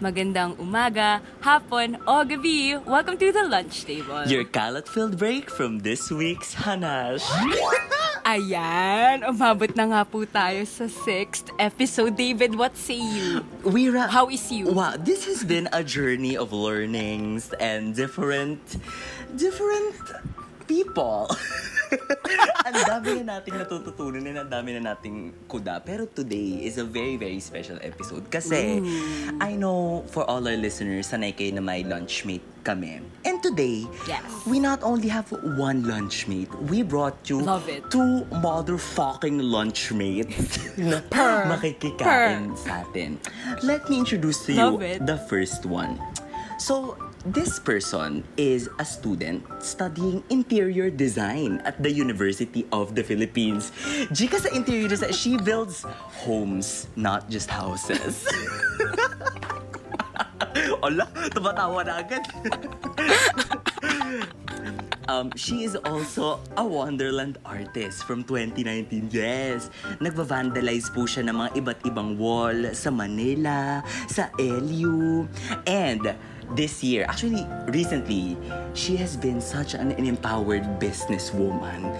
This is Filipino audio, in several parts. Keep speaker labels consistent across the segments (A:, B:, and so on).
A: magandang umaga, hapon, o gabi. Welcome to the lunch table.
B: Your kalat-filled break from this week's Hanash.
A: Ayan, umabot na nga po tayo sa sixth episode. David, what say you?
B: Weira,
A: How is you?
B: Wow, this has been a journey of learnings and different, different people. ang dami na nating natututunan and ang dami na nating kuda. Pero today is a very, very special episode. Kasi, I know for all our listeners, sanay kayo na may lunchmate kami. And today,
A: Yes.
B: we not only have one lunchmate, we brought you
A: Love it.
B: two motherfucking lunchmates na
A: Per.
B: makikikain sa atin. Let me introduce to you the first one. So, this person is a student studying interior design at the University of the Philippines. Jika sa interior design, she builds homes, not just houses. Ala, tumatawa na agad. Um, she is also a Wonderland artist from 2019. Yes, nagva-vandalize po siya ng mga iba't ibang wall sa Manila, sa LU, and this year, actually recently, she has been such an, empowered businesswoman,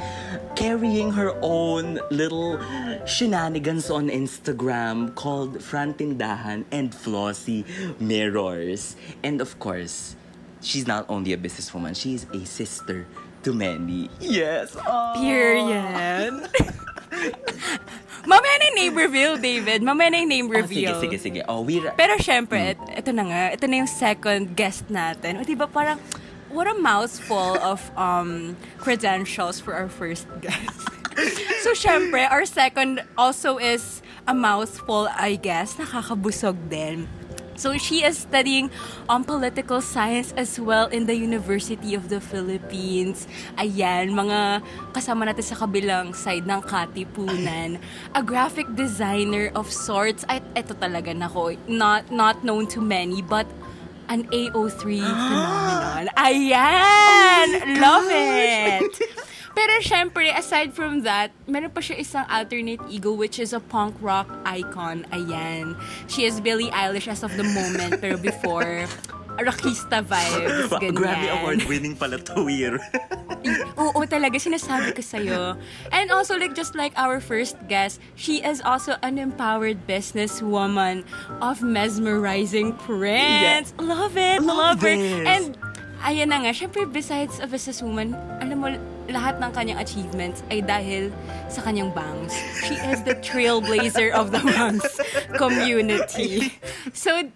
B: carrying her own little shenanigans on Instagram called Frantindahan and Flossy Mirrors. And of course, she's not only a businesswoman, she is a sister to many. Yes. Oh.
A: Period. Mamaya na yung name reveal, David. Mamaya na yung name
B: Oh, sige,
A: reveal.
B: sige, sige. Oh, we
A: Pero syempre, et- ito na nga, ito na yung second guest natin. O diba parang, what a mouthful of um, credentials for our first guest. so syempre, our second also is a mouthful, I guess, nakakabusog din. So she is studying um, political science as well in the University of the Philippines. Ayan, mga kasama natin sa kabilang side ng Katipunan. A graphic designer of sorts. Ay, ito talaga nako. Not, not known to many, but an AO3 phenomenon. Ayan! Love it! Pero syempre, aside from that, meron pa siya isang alternate ego which is a punk rock icon. Ayan. She is Billie Eilish as of the moment, pero before, rockista vibes, ganyan.
B: Grammy Award winning pala to year.
A: Oo, talaga. Sinasabi ko sa'yo. And also, like, just like our first guest, she is also an empowered businesswoman of mesmerizing prints. Love it!
B: Love
A: Love, it! And, ayan na nga, syempre, besides a businesswoman, mo, lahat ng kanyang achievements ay dahil sa kanyang bangs. She is the trailblazer of the bangs community. So,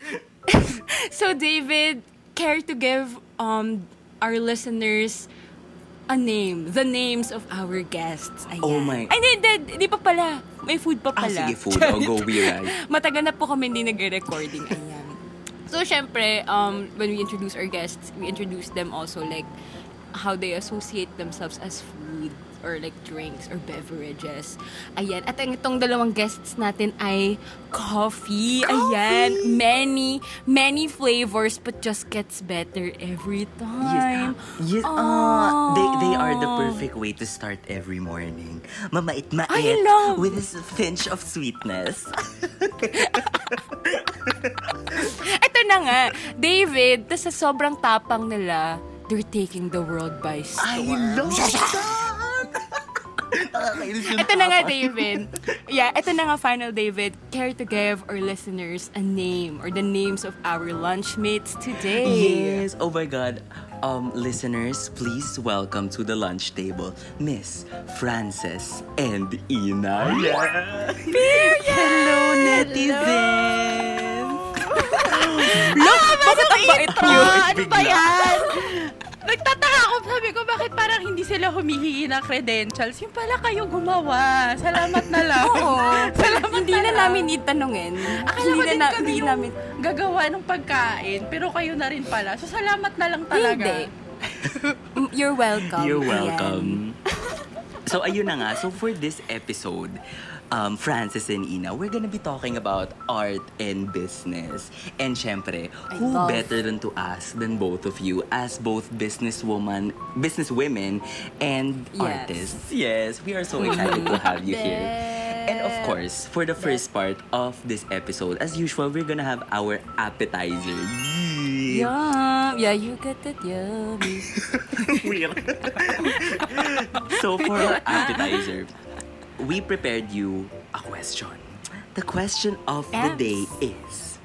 A: so David, care to give um our listeners a name, the names of our guests. Ayan.
B: Oh my-
A: Ay, hindi, hindi, pa pala. May food pa
B: ah,
A: pala.
B: sige, food. Oh, go, we right.
A: Matagal na po kami hindi nagre-recording. Ayan. So, syempre, um, when we introduce our guests, we introduce them also like how they associate themselves as food or like drinks or beverages. Ayan. At ang itong dalawang guests natin ay coffee. Ayan. Many, many flavors but just gets better every time.
B: Yes, yes, ah, they, they are the perfect way to start every morning. Mamait-mait
A: I love-
B: with a pinch of sweetness.
A: Ito na nga, David, tas sa sobrang tapang nila, they're taking the world by storm.
B: I love that!
A: Ito na nga. David. Yeah, ito na nga, final, David. Care to give our listeners a name or the names of our lunchmates today.
B: Yes, oh my God. Um, listeners, please welcome to the lunch table, Miss Frances and Ina. Yeah. Hello, netizens!
A: Look, bakit ang bait niyo?
C: Ano ba yan? Nagtataka ako, sabi ko, bakit parang hindi sila humihingi ng credentials? Yung pala kayo gumawa. Salamat na lang.
A: Oo.
C: Salamat
A: Hindi na
C: lang.
A: namin itanungin.
C: Akala ko din
A: na,
C: kami
A: hindi
C: yung
A: namin.
C: gagawa ng pagkain, pero kayo na rin pala. So, salamat na lang talaga.
A: Hindi. You're welcome.
B: You're
A: Ayan.
B: welcome. So, ayun na nga. So, for this episode, um, Francis and Ina, we're gonna be talking about art and business. And syempre,
A: I
B: who
A: love-
B: better than to ask than both of you as both businesswoman, businesswomen and
A: Yes.
B: artists. Yes, we are so excited to have you here. And of course, for the first part of this episode, as usual, we're gonna have our appetizer. Yeah.
A: Yum. Yeah, you get it. Yummy.
B: Weird. so for our appetizer, we prepared you a question. The question of the day is,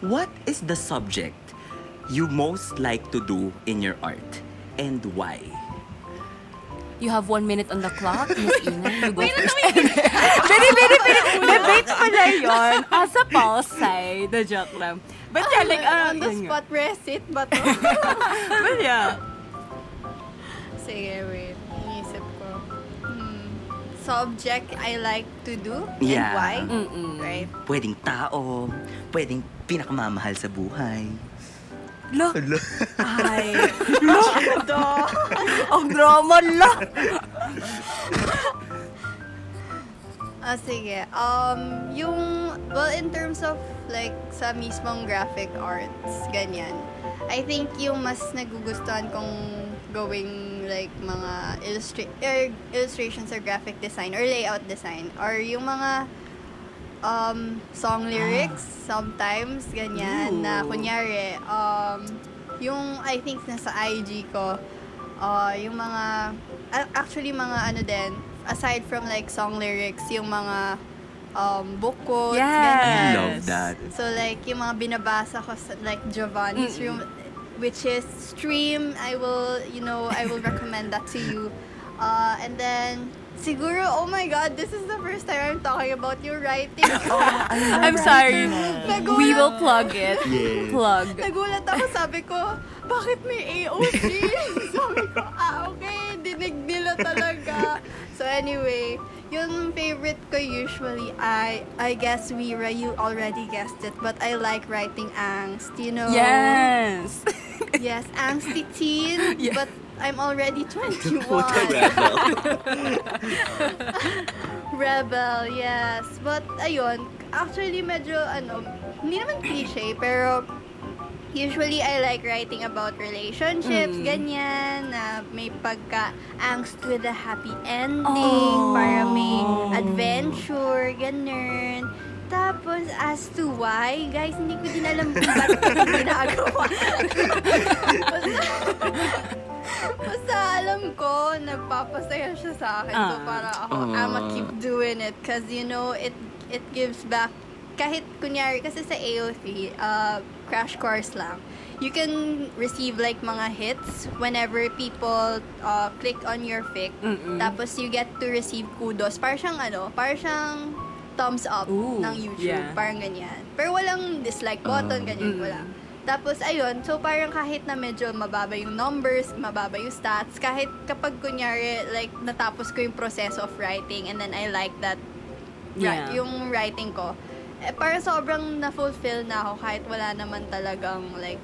B: what is the subject you most like to do in your art and why?
A: You have one minute on the clock, Miss Ina. You go first. Bini, bini, bini. Debate pala yun. As a pulse side. The joke lang. But yeah, like, uh,
D: on the
A: yun
D: spot recit ba to?
A: But yeah.
D: Sige, wait. Subject I like to do
B: Yeah.
D: and why?
A: Mm-mm.
D: Right?
B: Pwedeng tao, pwedeng pinakamamahal sa buhay.
A: Lo.
B: Alo.
A: Ay. Lo. Ang drama la.
D: Ah, sige. Um, yung, well, in terms of, like, sa mismong graphic arts, ganyan. I think yung mas nagugustuhan kong gawing, like, mga illustra- er, illustrations or graphic design or layout design or yung mga um, song lyrics sometimes, ganyan, na
B: Ooh.
D: kunyari, um, yung I think nasa IG ko, uh, yung mga, actually mga ano din, aside from like song lyrics, yung mga um, book quotes,
A: Yes.
D: ganyan.
B: Love that.
D: So like yung mga binabasa ko sa like Giovanni's
A: Mm-mm.
D: room which is stream I will you know I will recommend that to you. Uh, and then siguro oh my god this is the first time I'm talking about your writing.
A: I'm sorry.
D: Nagulat-
A: We will plug it.
B: Yes.
A: Plug.
D: Nagulat ako, sabi ko, bakit may AOC? sabi ko, ah, okay, dinig nila talaga. So anyway, yung favorite ko usually, I I guess Wira, you already guessed it, but I like writing angst, you know?
A: Yes.
D: Yes, angsty teen,
A: Yeah.
D: but I'm already 21.
B: Rebel.
D: Rebel, yes. But, ayun, actually medyo, ano, hindi naman cliche, pero usually I like writing about relationships,
A: Mm.
D: ganyan, na may pagka-angst with a happy ending,
A: Oh.
D: para may adventure, ganun. Tapos, as to why, guys, hindi ko din alam kung bakit ko ginagawa. Basta, alam ko, nagpapasaya siya sa akin. So,
A: Ah.
D: para ako,
B: Ah.
D: I'ma keep doing it. Cause, you know, it it gives back. Kahit, kunyari, kasi sa AOC, uh, crash course lang, you can receive like mga hits whenever people uh, click on your fic.
A: Mm-mm.
D: Tapos, you get to receive kudos. Parang siyang, ano, parang siyang thumbs up
A: Ooh,
D: ng YouTube.
A: yeah.
D: Parang ganyan. Pero walang dislike button,
B: Ah.
D: ganyan,
A: Mm.
D: wala. Tapos, ayun, so parang kahit na medyo mababa yung numbers, mababa yung stats, kahit kapag kunyari, like, natapos ko yung process of writing and then I like that,
A: Yeah.
D: ri- yung writing ko, eh, parang sobrang na-fulfill na ako kahit wala naman talagang, like,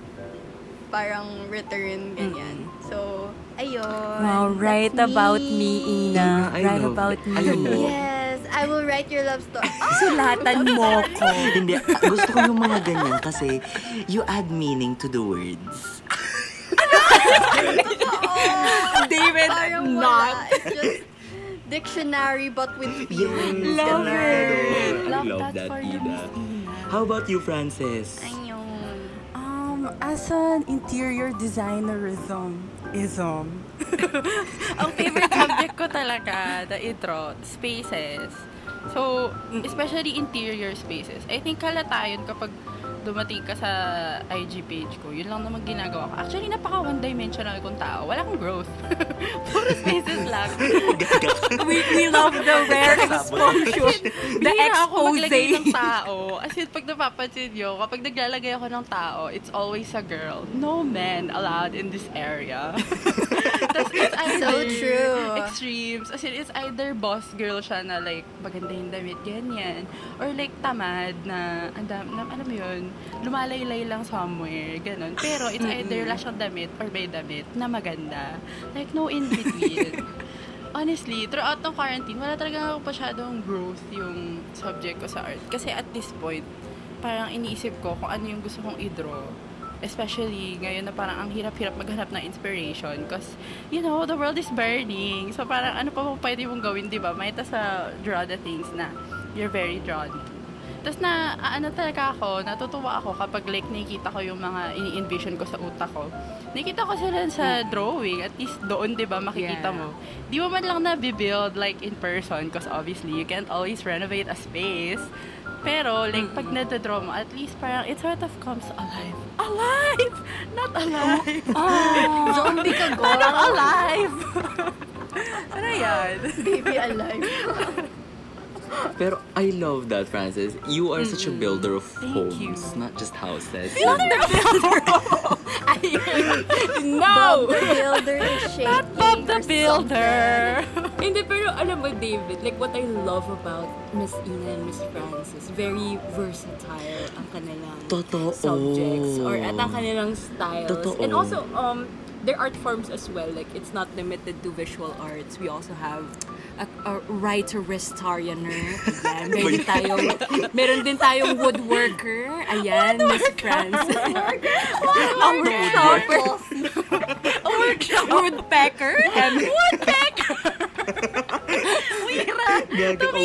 D: parang return, ganyan. So, ayun.
A: Wow, write
D: That's
A: about me, Ina.
B: I
A: Write
B: love
A: about me.
B: Alam mo,
D: Yes, I will write your love story.
A: Sulatan mo ko.
B: Hindi, ah, gusto ko yung mga ganyan kasi you add meaning to the words.
A: David,
D: Parang
A: not.
D: wala. It's just dictionary but with feelings.
A: Love it. Love
B: love
A: that
B: that,
A: for you,
B: Ida. How about you, Frances?
D: Ayun.
C: Um, as an interior designerism, ism, ang favorite subject ko talaga, the intro, spaces. So, especially interior spaces. I think halata yun kapag dumating ka sa IG page ko. Yun lang naman ginagawa ko. Actually, napaka one-dimensional kong tao. Wala akong growth. Puro spaces lang.
A: We, we love the rare exposure. The
C: ako maglagay ng tao. As in, pag napapansin nyo, kapag naglalagay ako ng tao, it's always a girl. No men allowed in this area. Tapos it's either
D: So true.
C: extremes. As in, it's either boss girl siya na like, maganda yung damit, ganyan. Or like, tamad na, andam, na, alam mo yun, lumalaylay lang somewhere, ganun. Pero it's either wala siyang damit or may damit na maganda. Like, no in between. Honestly, throughout ng quarantine, wala talaga ako masyadong growth yung subject ko sa art. Kasi at this point, parang iniisip ko kung ano yung gusto kong i-draw. Especially ngayon na parang ang hirap-hirap maghanap ng inspiration because, you know, the world is burning. So parang ano pa pwede mong gawin, di ba? May sa draw the things na you're very drawn. Tapos na, ano talaga ako, natutuwa ako kapag like nakikita ko yung mga ini-envision ko sa utak ko. Nakikita ko sila sa drawing, at least doon, di ba, makikita
A: Yeah.
C: mo. Di mo man lang na-build like in person because obviously you can't always renovate a space. Pero like pag nadadraw mo, at least parang it sort of comes alive. Alive! Not alive!
D: Zombie ka,
C: Parang
D: girl.
C: alive! ano yan?
D: Baby alive.
B: Pero I love that, Francis. You are such a builder of
C: Thank
B: homes,
C: you.
B: not just houses.
A: No!
D: The builder is shaking.
C: Bob the Builder!
A: Hindi, pero alam mo, David, like what I love about Miss Ina and Miss Francis, very versatile ang kanilang
B: Totoo.
A: subjects or at ang kanilang styles.
B: Totoo.
A: And also, um, their art forms as well. Like, it's not limited to visual arts. We also have a, a writer-ristarianer. Ayan. Meron din tayong, meron din tayong woodworker. Ayan, Miss Francis. a woodworker. Woodpecker. And woodpecker.
B: Gaga ka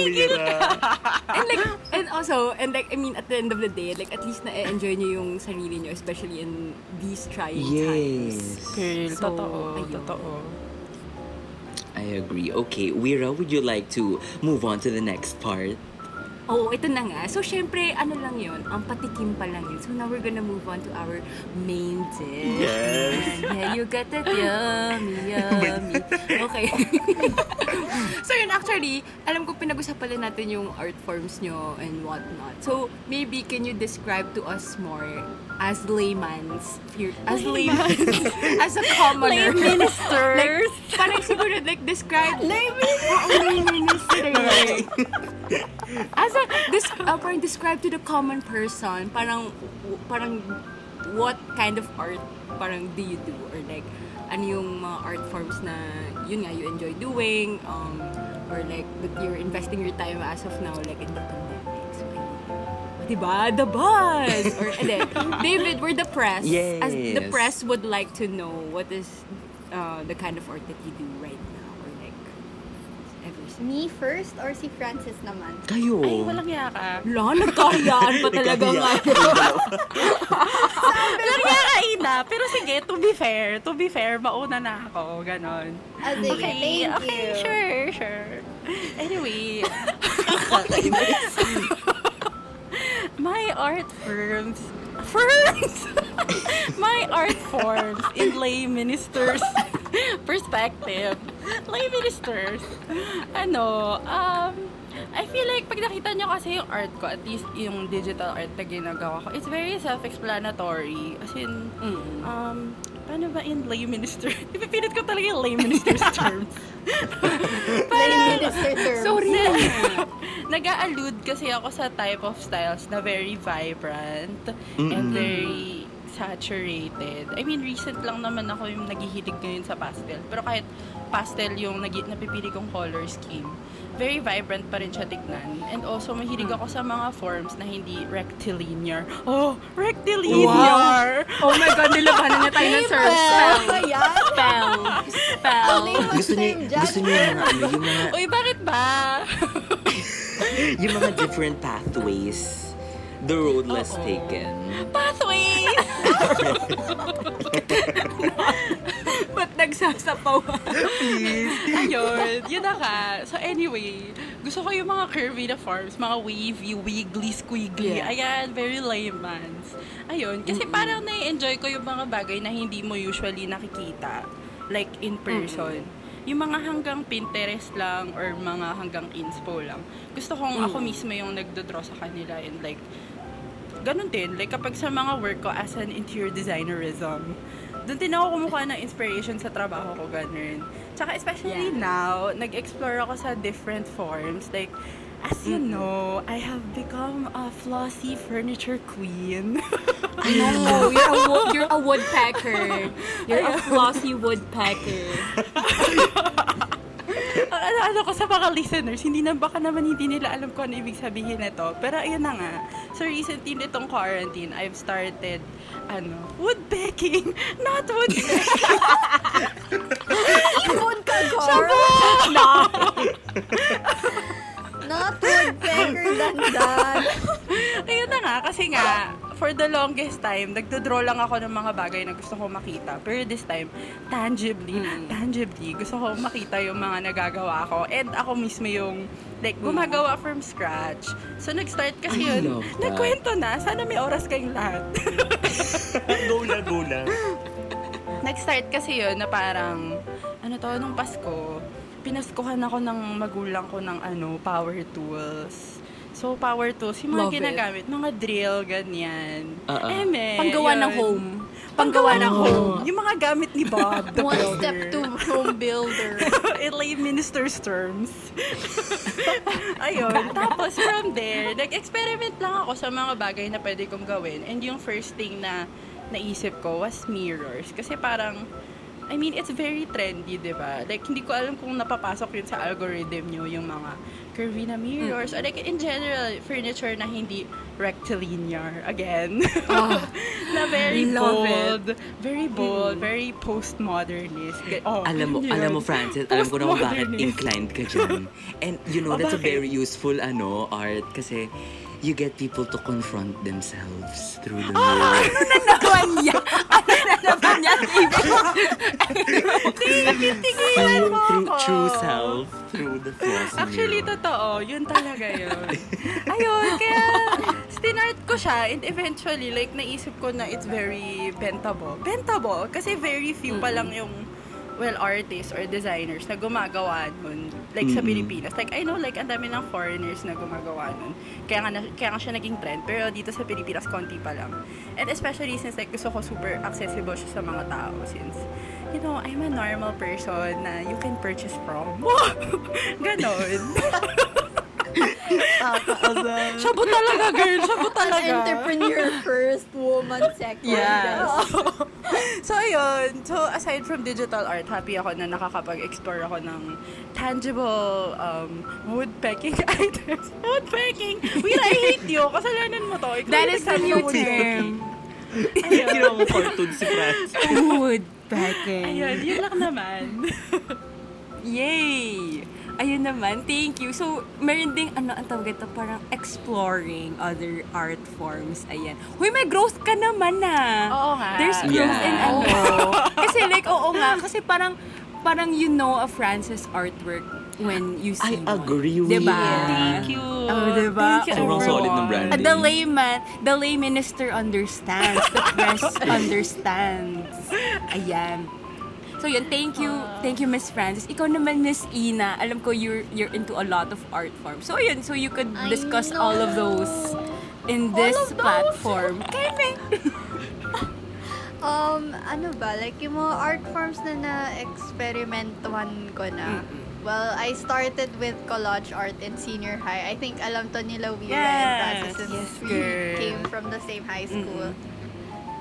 A: and like and also and like I mean at the end of the day like at least na-enjoy niyo yung sarili niyo especially in these trying times.
B: Yes.
A: So,
C: totoo,
A: ayun.
C: totoo.
B: I agree. Okay, Wira, would you like to move on to the next part?
A: Oo, ito na nga. So, syempre, ano lang yun, ang patikim pa lang yun. So, now we're gonna move on to our main dish.
B: Yes.
A: Yeah, you got it. Yummy, yummy. Okay. so, yun, actually, alam ko pinag-usapan din natin yung art forms nyo and whatnot. So, maybe can you describe to us more as layman's, as layman's, as a commoner.
C: Lay ministers.
A: like, parang siguro, like, describe. Lay ministers. As a, this, uh, parang describe to the common person, parang, parang, what kind of art, parang, do you do? Or like, ano yung mga art forms na, yun nga, you enjoy doing, um, or like, that you're investing your time as of now, like, in the pandemic. So. Diba? The buzz! Or, ade, David, we're the press. As the press would like to know what is uh, the kind of art that you do
D: Me first or si Francis naman?
B: Kayo.
C: Ay, walang yaka.
A: Wala, nagkahiyaan pa talaga nga.
C: Walang yaka, Ina. Pero sige, to be fair, to be fair, mauna na ako. Ganon.
D: Ah, sige, thank
C: okay,
D: you.
C: sure, sure. Anyway, my art forms, firms, my art forms in lay ministers perspective, lay ministers, ano, um, I feel like pag nakita nyo kasi yung art ko, at least yung digital art na ginagawa ko, it's very self-explanatory. As in, um, paano ba in lay minister? Ipipilit ko talaga yung lay minister's terms.
D: Lay minister terms.
A: Sorry.
C: Nag-a-allude kasi ako sa type of styles na very vibrant and very saturated. I mean, recent lang naman ako yung naghihilig ngayon sa pastel. Pero kahit pastel yung nag- napipili kong color scheme, very vibrant pa rin siya tignan. And also, mahilig ako sa mga forms na hindi rectilinear. Oh, rectilinear!
A: Oh my God, nilabanan niya tayo ng sir. Spell.
D: Ayan.
A: Spell. Spell.
B: gusto niyo, gusto niyo yung mga, ano, yung mga,
C: Uy, bakit ba?
B: yung mga different pathways the road less
C: Oo.
B: taken.
C: Pathways!
A: Ba't nagsasapaw?
C: Ayun, yun na ka. So anyway, gusto ko yung mga curvy na forms, mga wavy, wiggly, squiggly.
A: Yeah.
C: Ayan, very layman's. Ayun, kasi parang nai-enjoy ko yung mga bagay na hindi mo usually nakikita. Like in person. Yung mga hanggang Pinterest lang or mga hanggang inspo lang. Gusto kong ako mismo yung nagdodraw sa kanila and like, ganun din. Like, kapag sa mga work ko as an interior designerism, doon din ako kumukuha ng inspiration sa trabaho ko, ganun. Tsaka especially
A: Yeah.
C: now, nag-explore ako sa different forms. Like, as you know, I have become a flossy furniture queen.
A: No, you're a, wo- you're a woodpecker. You're a flossy woodpecker.
C: Ang ano, ano ko sa mga listeners, hindi na baka naman hindi nila alam kung ano ibig sabihin nito. Pero ayun na nga. So recently nitong quarantine, I've started ano, woodpecking. Not woodpecking.
D: Ibon ka, girl.
A: No.
D: Not woodpecker. that.
C: Ayun na nga, kasi nga, for the longest time, nagdodraw lang ako ng mga bagay na gusto ko makita. Pero this time, tangibly, tangibly, gusto ko makita yung mga nagagawa ko. And ako mismo yung, like, gumagawa from scratch. So, nag-start kasi
B: I
C: yun. Nagkwento na. Sana may oras kayong lahat.
B: go na, go na.
C: nag-start kasi yun na parang, ano to, nung Pasko, pinaskuhan ako ng magulang ko ng ano, power tools. So, power tools, yung mga
A: Love it.
C: ginagamit, mga drill, ganyan.
B: Oo.
C: Eme,
A: Panggawa
C: yun.
A: ng home.
C: Panggawa ng
B: Oh.
C: home. Yung mga gamit ni Bob, the
D: One
C: builder.
D: step to home builder.
C: In lay minister's terms. Ayun. Tapos from there, nag-experiment lang ako sa mga bagay na pwede kong gawin. And yung first thing na naisip ko was mirrors. Kasi parang, I mean, it's very trendy, di ba? Like, hindi ko alam kung napapasok yun sa algorithm nyo, yung mga curvy na mirrors. Or like, in general, furniture na hindi rectilinear. Again. na very bold. Very bold. Very postmodernist. Oh,
B: Alam mo,
C: yun.
B: alam mo, Francis, alam ko na kung bakit inclined ka dyan. And you know,
C: Oh,
B: that's a
C: bakit?
B: very useful ano art kasi you get people to confront themselves through the
C: Ah,
B: mirror.
A: Ano naman
C: totoo. Yun talaga yun. Ayun, kaya stinart ko siya and eventually, like, naisip ko na it's very bentable. Bentable? Kasi very few pa lang yung well, artists or designers na gumagawa nun, like sa. Pilipinas. Like, I know, like, ang dami ng foreigners na gumagawa nun. Kaya nga, na- kaya nga siya naging trend. Pero dito sa Pilipinas, konti pa lang. And especially since, like, gusto ko super accessible siya sa mga tao. Since, you know, I'm a normal person na you can purchase from. Ganon. Siya po talaga, girl. Siya po
D: An
C: talaga.
D: entrepreneur first, woman second.
A: Yes.
C: so, ayun. So, aside from digital art, happy ako na nakakapag-explore ako ng tangible um, woodpecking items. Woodpecking! Wait, I hate you. Kasalanan mo to. Ikaw
A: That is the new term.
B: Ginawa mo cartoon si Francis.
A: Woodpecking.
C: Ayun, yun lang naman.
A: Yay! Ayun naman, thank you. So, meron ding, ano, ang tawag ito, parang exploring other art forms. Ayan. Huy, may growth ka naman na.
C: Oo nga.
A: There's growth
B: Yeah.
A: in ano. kasi like, oo nga, kasi parang, parang you know a Francis artwork when you
B: I
A: see one.
B: agree with
A: diba?
B: you.
C: Thank you.
A: Oh, diba?
C: Thank you,
B: Sobrang solid ng branding.
A: The layman, the lay minister understands. The press understands. Ayan. So yun, thank you, thank you Miss Francis. Ikaw naman Miss Ina, alam ko you're you're into a lot of art forms. So yun, so you could discuss all of those in
D: All
A: this
D: of those?
A: platform. Keme.
D: Um, ano ba? Like, yung mga art forms na na-experimentuhan ko na. Well, I started with collage art in senior high. I think alam to nila Wira and
A: Yes,
D: Francis since
A: yes,
D: we
A: girl.
D: came from the same high school.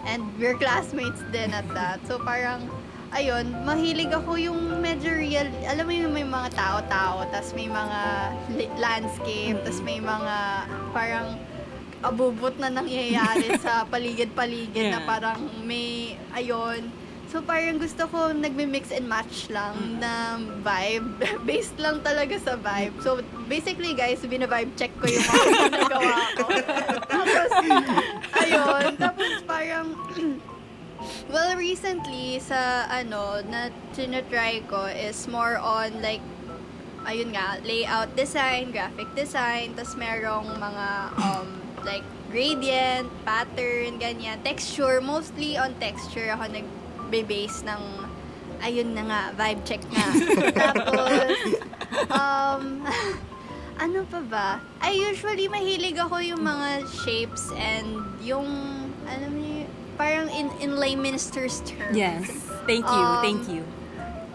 D: And we're classmates din at that. So, parang, ayun, mahilig ako yung medyo real, alam mo yung may mga tao-tao, tas may mga landscape, tas may mga parang abubot na nangyayari sa paligid-paligid na
A: Yeah.
D: parang may, ayun. So parang gusto ko nagme-mix and match lang na vibe. Based lang talaga sa vibe. So basically guys, bina-vibe check ko yung mga ginagawa ko. Tapos, ayun. Tapos parang, well, recently sa ano, na tinatry ko is more on like, ayun nga, layout design, graphic design, tas merong mga, um, like, gradient, pattern, ganyan. Texture, mostly on texture ako nagbe-base ng, ayun na nga, vibe check na. Tapos, um, ano pa ba? I usually mahilig ako yung mga shapes and yung, ano mo parang in, in layminister's terms.
A: Yes. Thank you,
D: Um,
A: thank you.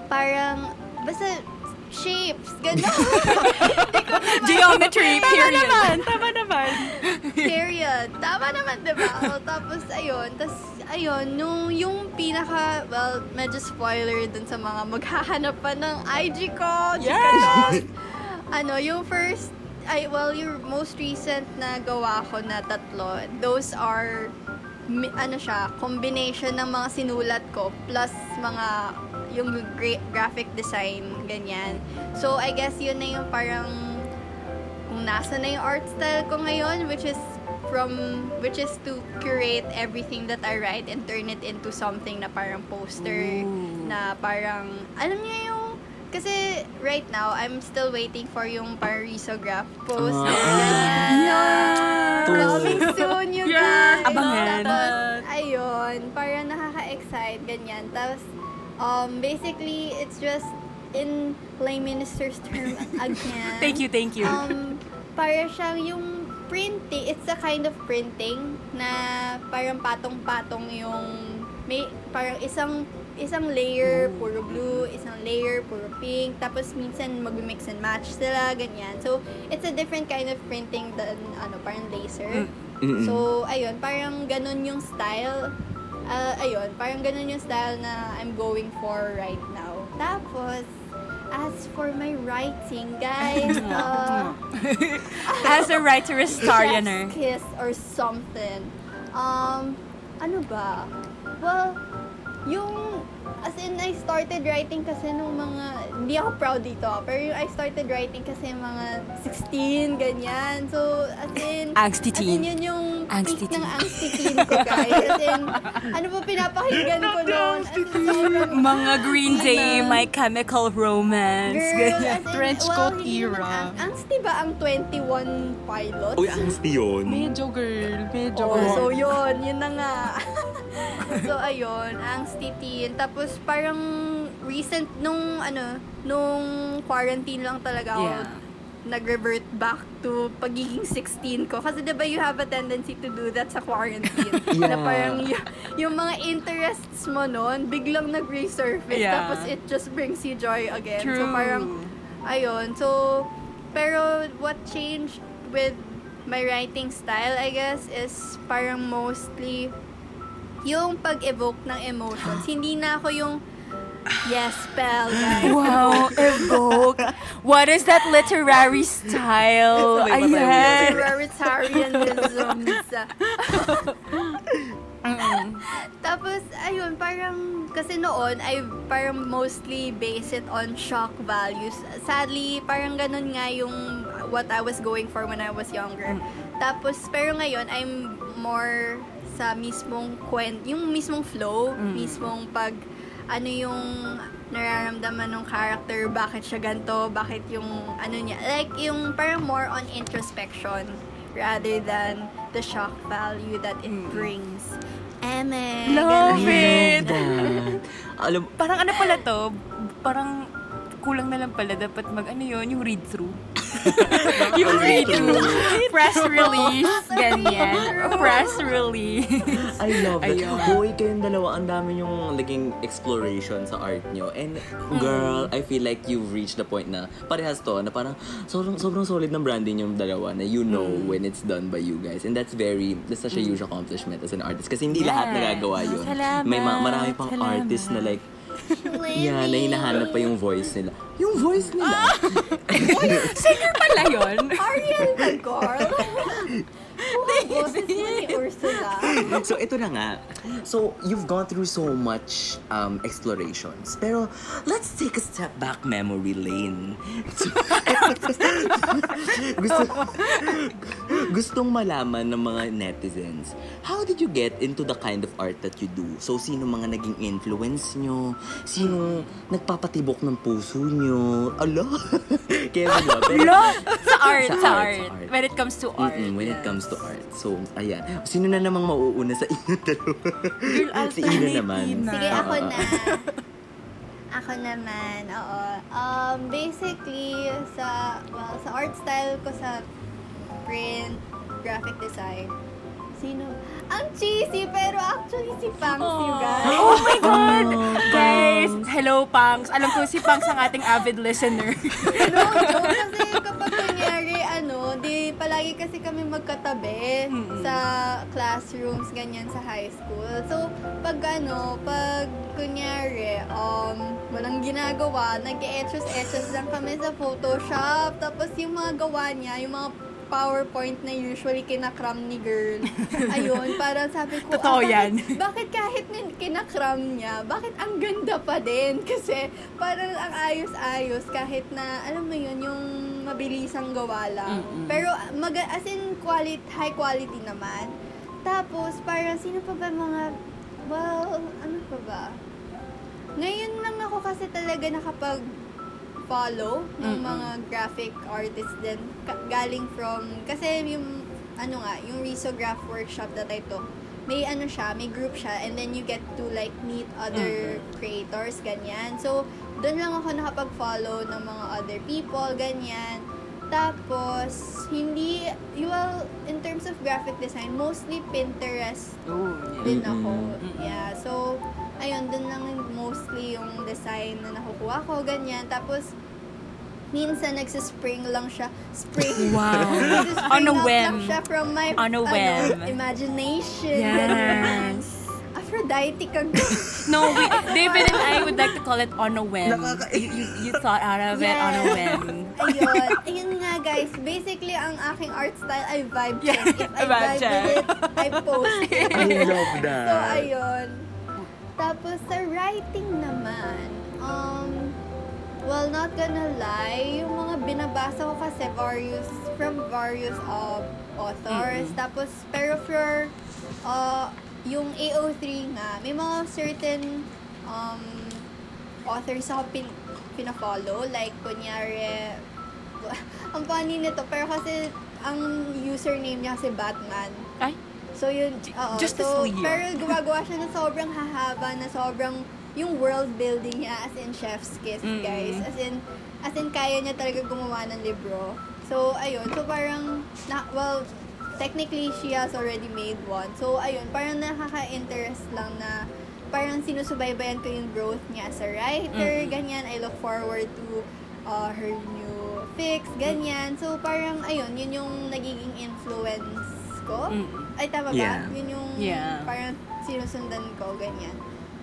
D: Parang, basta, shapes, gano'n.
A: Geometry,
C: Tama
A: period.
C: naman, tama naman.
D: Period. Tama naman, di ba? O, tapos, ayun. Tapos, ayun, nung yung pinaka, well, medyo spoiler dun sa mga maghahanap pa ng IG ko.
A: Yes!
D: ano, yung first, ay, well, yung most recent na gawa ko na tatlo, those are, ano siya, combination ng mga sinulat ko plus mga yung gra- graphic design, ganyan. So, I guess yun na yung parang kung nasa na yung art style ko ngayon, which is from which is to curate everything that I write and turn it into something na parang poster na parang alam niyo yung kasi right now I'm still waiting for yung parang risograph post
B: Ah.
D: ganyan.
A: Yeah.
D: Coming soon you
C: Yeah.
D: guys.
A: Abangan.
D: Tapos ayun, parang nakaka-excite ganyan. Tapos um basically it's just in lay minister's term again.
A: Thank you, thank you.
D: Um, para siyang yung printing, it's a kind of printing na parang patong-patong yung may parang isang isang layer puro blue, isang layer puro pink, tapos minsan mag-mix and match sila, ganyan. So, it's a different kind of printing than ano, parang laser.
B: Mm-mm.
D: So, ayun, parang ganun yung style. Ah, ayun, parang ganun yung style na I'm going for right now. Tapos, as for my writing, guys, uh,
A: As a writer historianer.
D: kiss or something. Um, ano ba? Well, yung, as in, I started writing kasi nung mga, hindi ako proud dito, ah, pero yung I started writing kasi mga 16, ganyan. So, as in,
A: Angsty
D: as in,
A: teen.
D: yun yung
A: Angsty
D: peak ng
A: teen.
D: angsty teen ko, guys. As in, ano ba pinapakinggan ko noon? As in, sobrang,
A: Mga Green Day, My Chemical Romance.
D: Girl,
A: ganyan.
D: as in,
C: Trench
D: well,
C: coat
D: hindi naman
C: era.
D: ang- Angsty ba ang 21 pilots?
B: Uy, angsti yun.
C: Medyo girl, medyo
D: Oh,
C: girl.
D: so yun, yun na nga. so ayun, angsty teen. Tapos parang recent nung ano, nung quarantine lang talaga ako
A: Yeah.
D: nag-revert back to pagiging 16 ko. Kasi 'di ba you have a tendency to do that sa quarantine. Na
B: Yeah.
D: parang y- yung mga interests mo noon, biglang nag-resurface.
A: Yeah.
D: Tapos it just brings you joy again. So
A: True.
D: parang Ayun. So, pero what changed with my writing style, I guess, is parang mostly yung pag-evoke ng emotions. Hindi na ako yung yes spell, guys.
A: Wow, evoke. What is that literary style? Ayan.
D: Literarianisms. Tapos, ayun, parang, kasi noon, I parang mostly base it on shock values. Sadly, parang ganun nga yung what I was going for when I was younger. Tapos, pero ngayon, I'm more sa mismong kwent, yung mismong flow, mismong pag, ano yung nararamdaman ng character, bakit siya ganito, bakit yung, ano niya, like, yung parang more on introspection rather than the shock value that it brings. Eme.
A: Love
D: ganun.
A: it!
B: That. Alam,
A: Parang ano pala to? Parang kulang na lang pala dapat mag ano yun, yung read through. yung read through. Press release. Ganyan. Press release.
B: I love that.
A: Ayun.
B: Hoy, kayong dalawa, ang dami yung naging exploration sa art nyo. And girl, I feel like you've reached the point na parehas to, na parang sobrang, sobrang solid ng branding yung dalawa na you know when it's done by you guys. And that's very, that's such a huge accomplishment as an artist. Kasi hindi lahat
A: Yes.
B: nagagawa yun.
A: Salamat,
B: May ma- marami pang
A: salamat.
B: artists na like, yan, na hinahanap pa yung voice nila. Yung voice nila.
A: Singer pala yun.
D: Ariel Tagor. Boses mo ni Ursula.
B: so, ito na nga. So, you've gone through so much um, explorations. Pero, let's take a step back memory lane. gusto, gustong malaman ng mga netizens, how did you get into the kind of art that you do? So, sino mga naging influence nyo? Sino nagpapatibok ng puso nyo? Ala?
A: Lo, sa art,
B: Sa art,
A: art. When it comes to art.
B: Mm-mm, when it comes to art. So, ayan. Sino na namang mauuna sa inyo dalawa? si Ina naman.
A: Ina.
D: Sige, ako
B: Oo,
D: na. Ako naman, oo. Um, basically, sa, well, sa art style ko sa print, graphic design, sino? Ang cheesy, pero actually si Pangs, you guys.
A: Oh my God! Guys, hello, Pangs. Alam ko si Pangs ang ating avid listener.
D: no, no, kasi kapag ano, di palagi kasi kami magkatabi sa classrooms, ganyan sa high school. So, pag ano, pag kunyari, um, walang ginagawa, nag-etchos-etchos lang kami sa Photoshop. Tapos yung mga gawa niya, yung mga PowerPoint na usually kinakram ni girl. Ayun, parang sabi ko,
A: Totoo
D: ah, bakit-
A: yan.
D: bakit kahit kinakram niya, bakit ang ganda pa din? Kasi parang ang ayos-ayos kahit na, alam mo yun, yung mabilisang gawa lang. Pero mag as in quality, high quality naman. Tapos parang sino pa ba mga well, ano pa ba? Ngayon lang ako kasi talaga nakapag follow ng mga graphic artists din Ka- galing from kasi yung ano nga yung risograph workshop that I took may ano siya may group siya and then you get to like meet other creators ganyan so doon lang ako nakapag-follow ng mga other people ganyan tapos hindi well in terms of graphic design mostly Pinterest
A: Oh,
D: din ako. Yeah. So, ayun, dun lang mostly yung design na nakukuha ko, ganyan. Tapos, minsan nagsispring lang siya. Spring.
A: Wow. On a whim.
D: lang siya from my
A: On a
D: ano,
A: whim.
D: imagination.
A: Yes.
D: Aphrodite ka.
A: No, we, David and I would like to call it on a whim.
B: Nakaka-
A: You, you, you thought out of it on a
D: Yes.
A: whim.
D: Ayun. Ayun nga, guys. Basically, ang aking art style ay vibe check.
A: Yeah,
D: If I
A: vibe
D: vibe
A: check.
D: with it, I post it.
B: I love that.
D: So, ayun. Tapos, sa writing naman, um, well, not gonna lie, yung mga binabasa ko kasi various, from various uh, authors. Tapos, pero for, uh, yung AO3 nga, may mga certain um, authors ako pin, pina-follow. Like, kunyari, ang funny nito, pero kasi, ang username niya kasi Batman.
A: Ay,
D: So yun, oo.
A: Justice
D: so,
A: League.
D: Pero gumagawa siya na sobrang hahaba, na sobrang yung world building niya as in chef's kiss,
A: Mm.
D: guys. As in, as in kaya niya talaga gumawa ng libro. So, ayun. So, parang, na, well, technically, she has already made one. So, ayun, parang nakaka-interest lang na parang sinusubaybayan ko yung growth niya as a writer, ganyan. I look forward to uh, her new fix, ganyan. So, parang, ayun, yun yung nagiging influence ko.
A: Mm.
D: Ay, tama ba?
B: Yeah.
D: Yun yung
A: Yeah.
D: parang sinusundan ko, ganyan.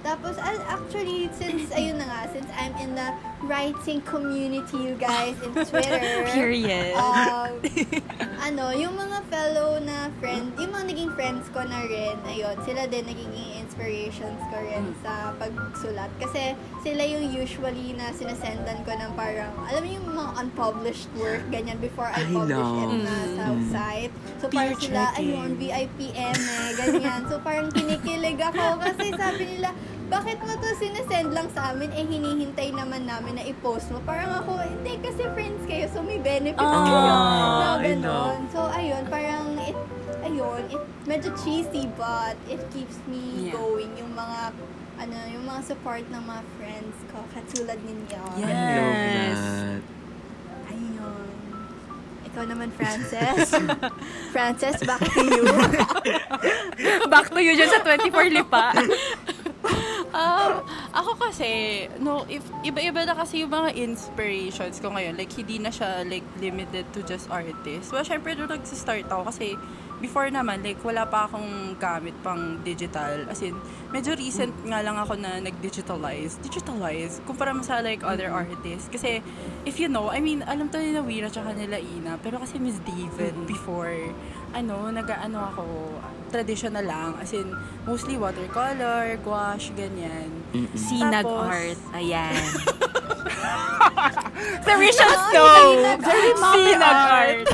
D: Tapos, al- actually, since, ayun na nga, since I'm in the writing community, you guys, in Twitter.
A: Period.
D: Um, ano, yung mga fellow na friend, yung mga naging friends ko na rin, ayun, sila din nagiging inspirations ko rin
A: Mm.
D: sa pagsulat. Kasi sila yung usually na sinasendan ko ng parang, alam mo yung mga unpublished work, ganyan, before I
B: I
D: publish
B: love.
D: it na sa
A: Mm.
D: site. So
A: Peer
D: parang sila,
A: checking.
D: ayun, VIPM eh, ganyan. So parang kinikilig ako kasi sabi nila, bakit mo to sinesend lang sa amin, eh hinihintay naman namin na i-post mo. Parang ako, hindi kasi friends kayo, so may benefits
A: Ah,
D: kayo.
B: I
D: Na ganon. So ayun, parang it, ayun, it medyo cheesy but it keeps me
A: Yeah.
D: going. Yung mga, ano, yung mga support ng mga friends ko, katulad ninyo.
B: I love
A: Yes.
B: that.
D: Ayun. Ikaw naman, Frances. Frances, back to you.
A: Back to you dyan sa 24 lipa.
C: Um, ako kasi, no, if iba-iba na kasi yung mga inspirations ko ngayon. Like, hindi na siya, like, limited to just artists. Well, syempre, nung nag-start ako kasi before naman, like, wala pa akong gamit pang digital. As in, medyo recent nga lang ako na nag-digitalize. Digitalize? Kumpara mo sa, like, other artists. Kasi, if you know, I mean, alam to nila Wira tsaka nila Ina. Pero kasi Miss David, before, ano, nag-ano ako, traditional lang. As in, mostly watercolor, gouache, ganyan.
A: Sinag
C: Tapos-
A: art. Ayan. Sa Rachel Snow. Sinag art.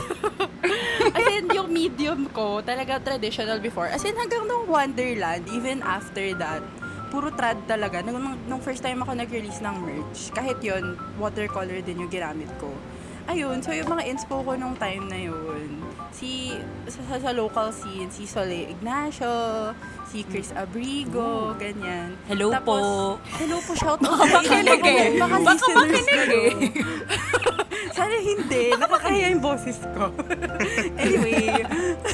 C: As in, yung medium ko, talaga traditional before. As in, hanggang nung Wonderland, even after that, puro trad talaga. Nung, nung, nung first time ako nag-release ng merch, kahit yon watercolor din yung ginamit ko. Ayun, so yung mga inspo ko nung time na yun, si, sa, sa local scene, si Sole Ignacio, si Chris Abrigo, ganyan.
A: Hello
C: Tapos,
A: po.
C: Hello po, shout out
A: Baka makinig eh.
C: Baka
A: makinig eh.
C: Sana hindi. Nakakahiya yung boses ko. anyway.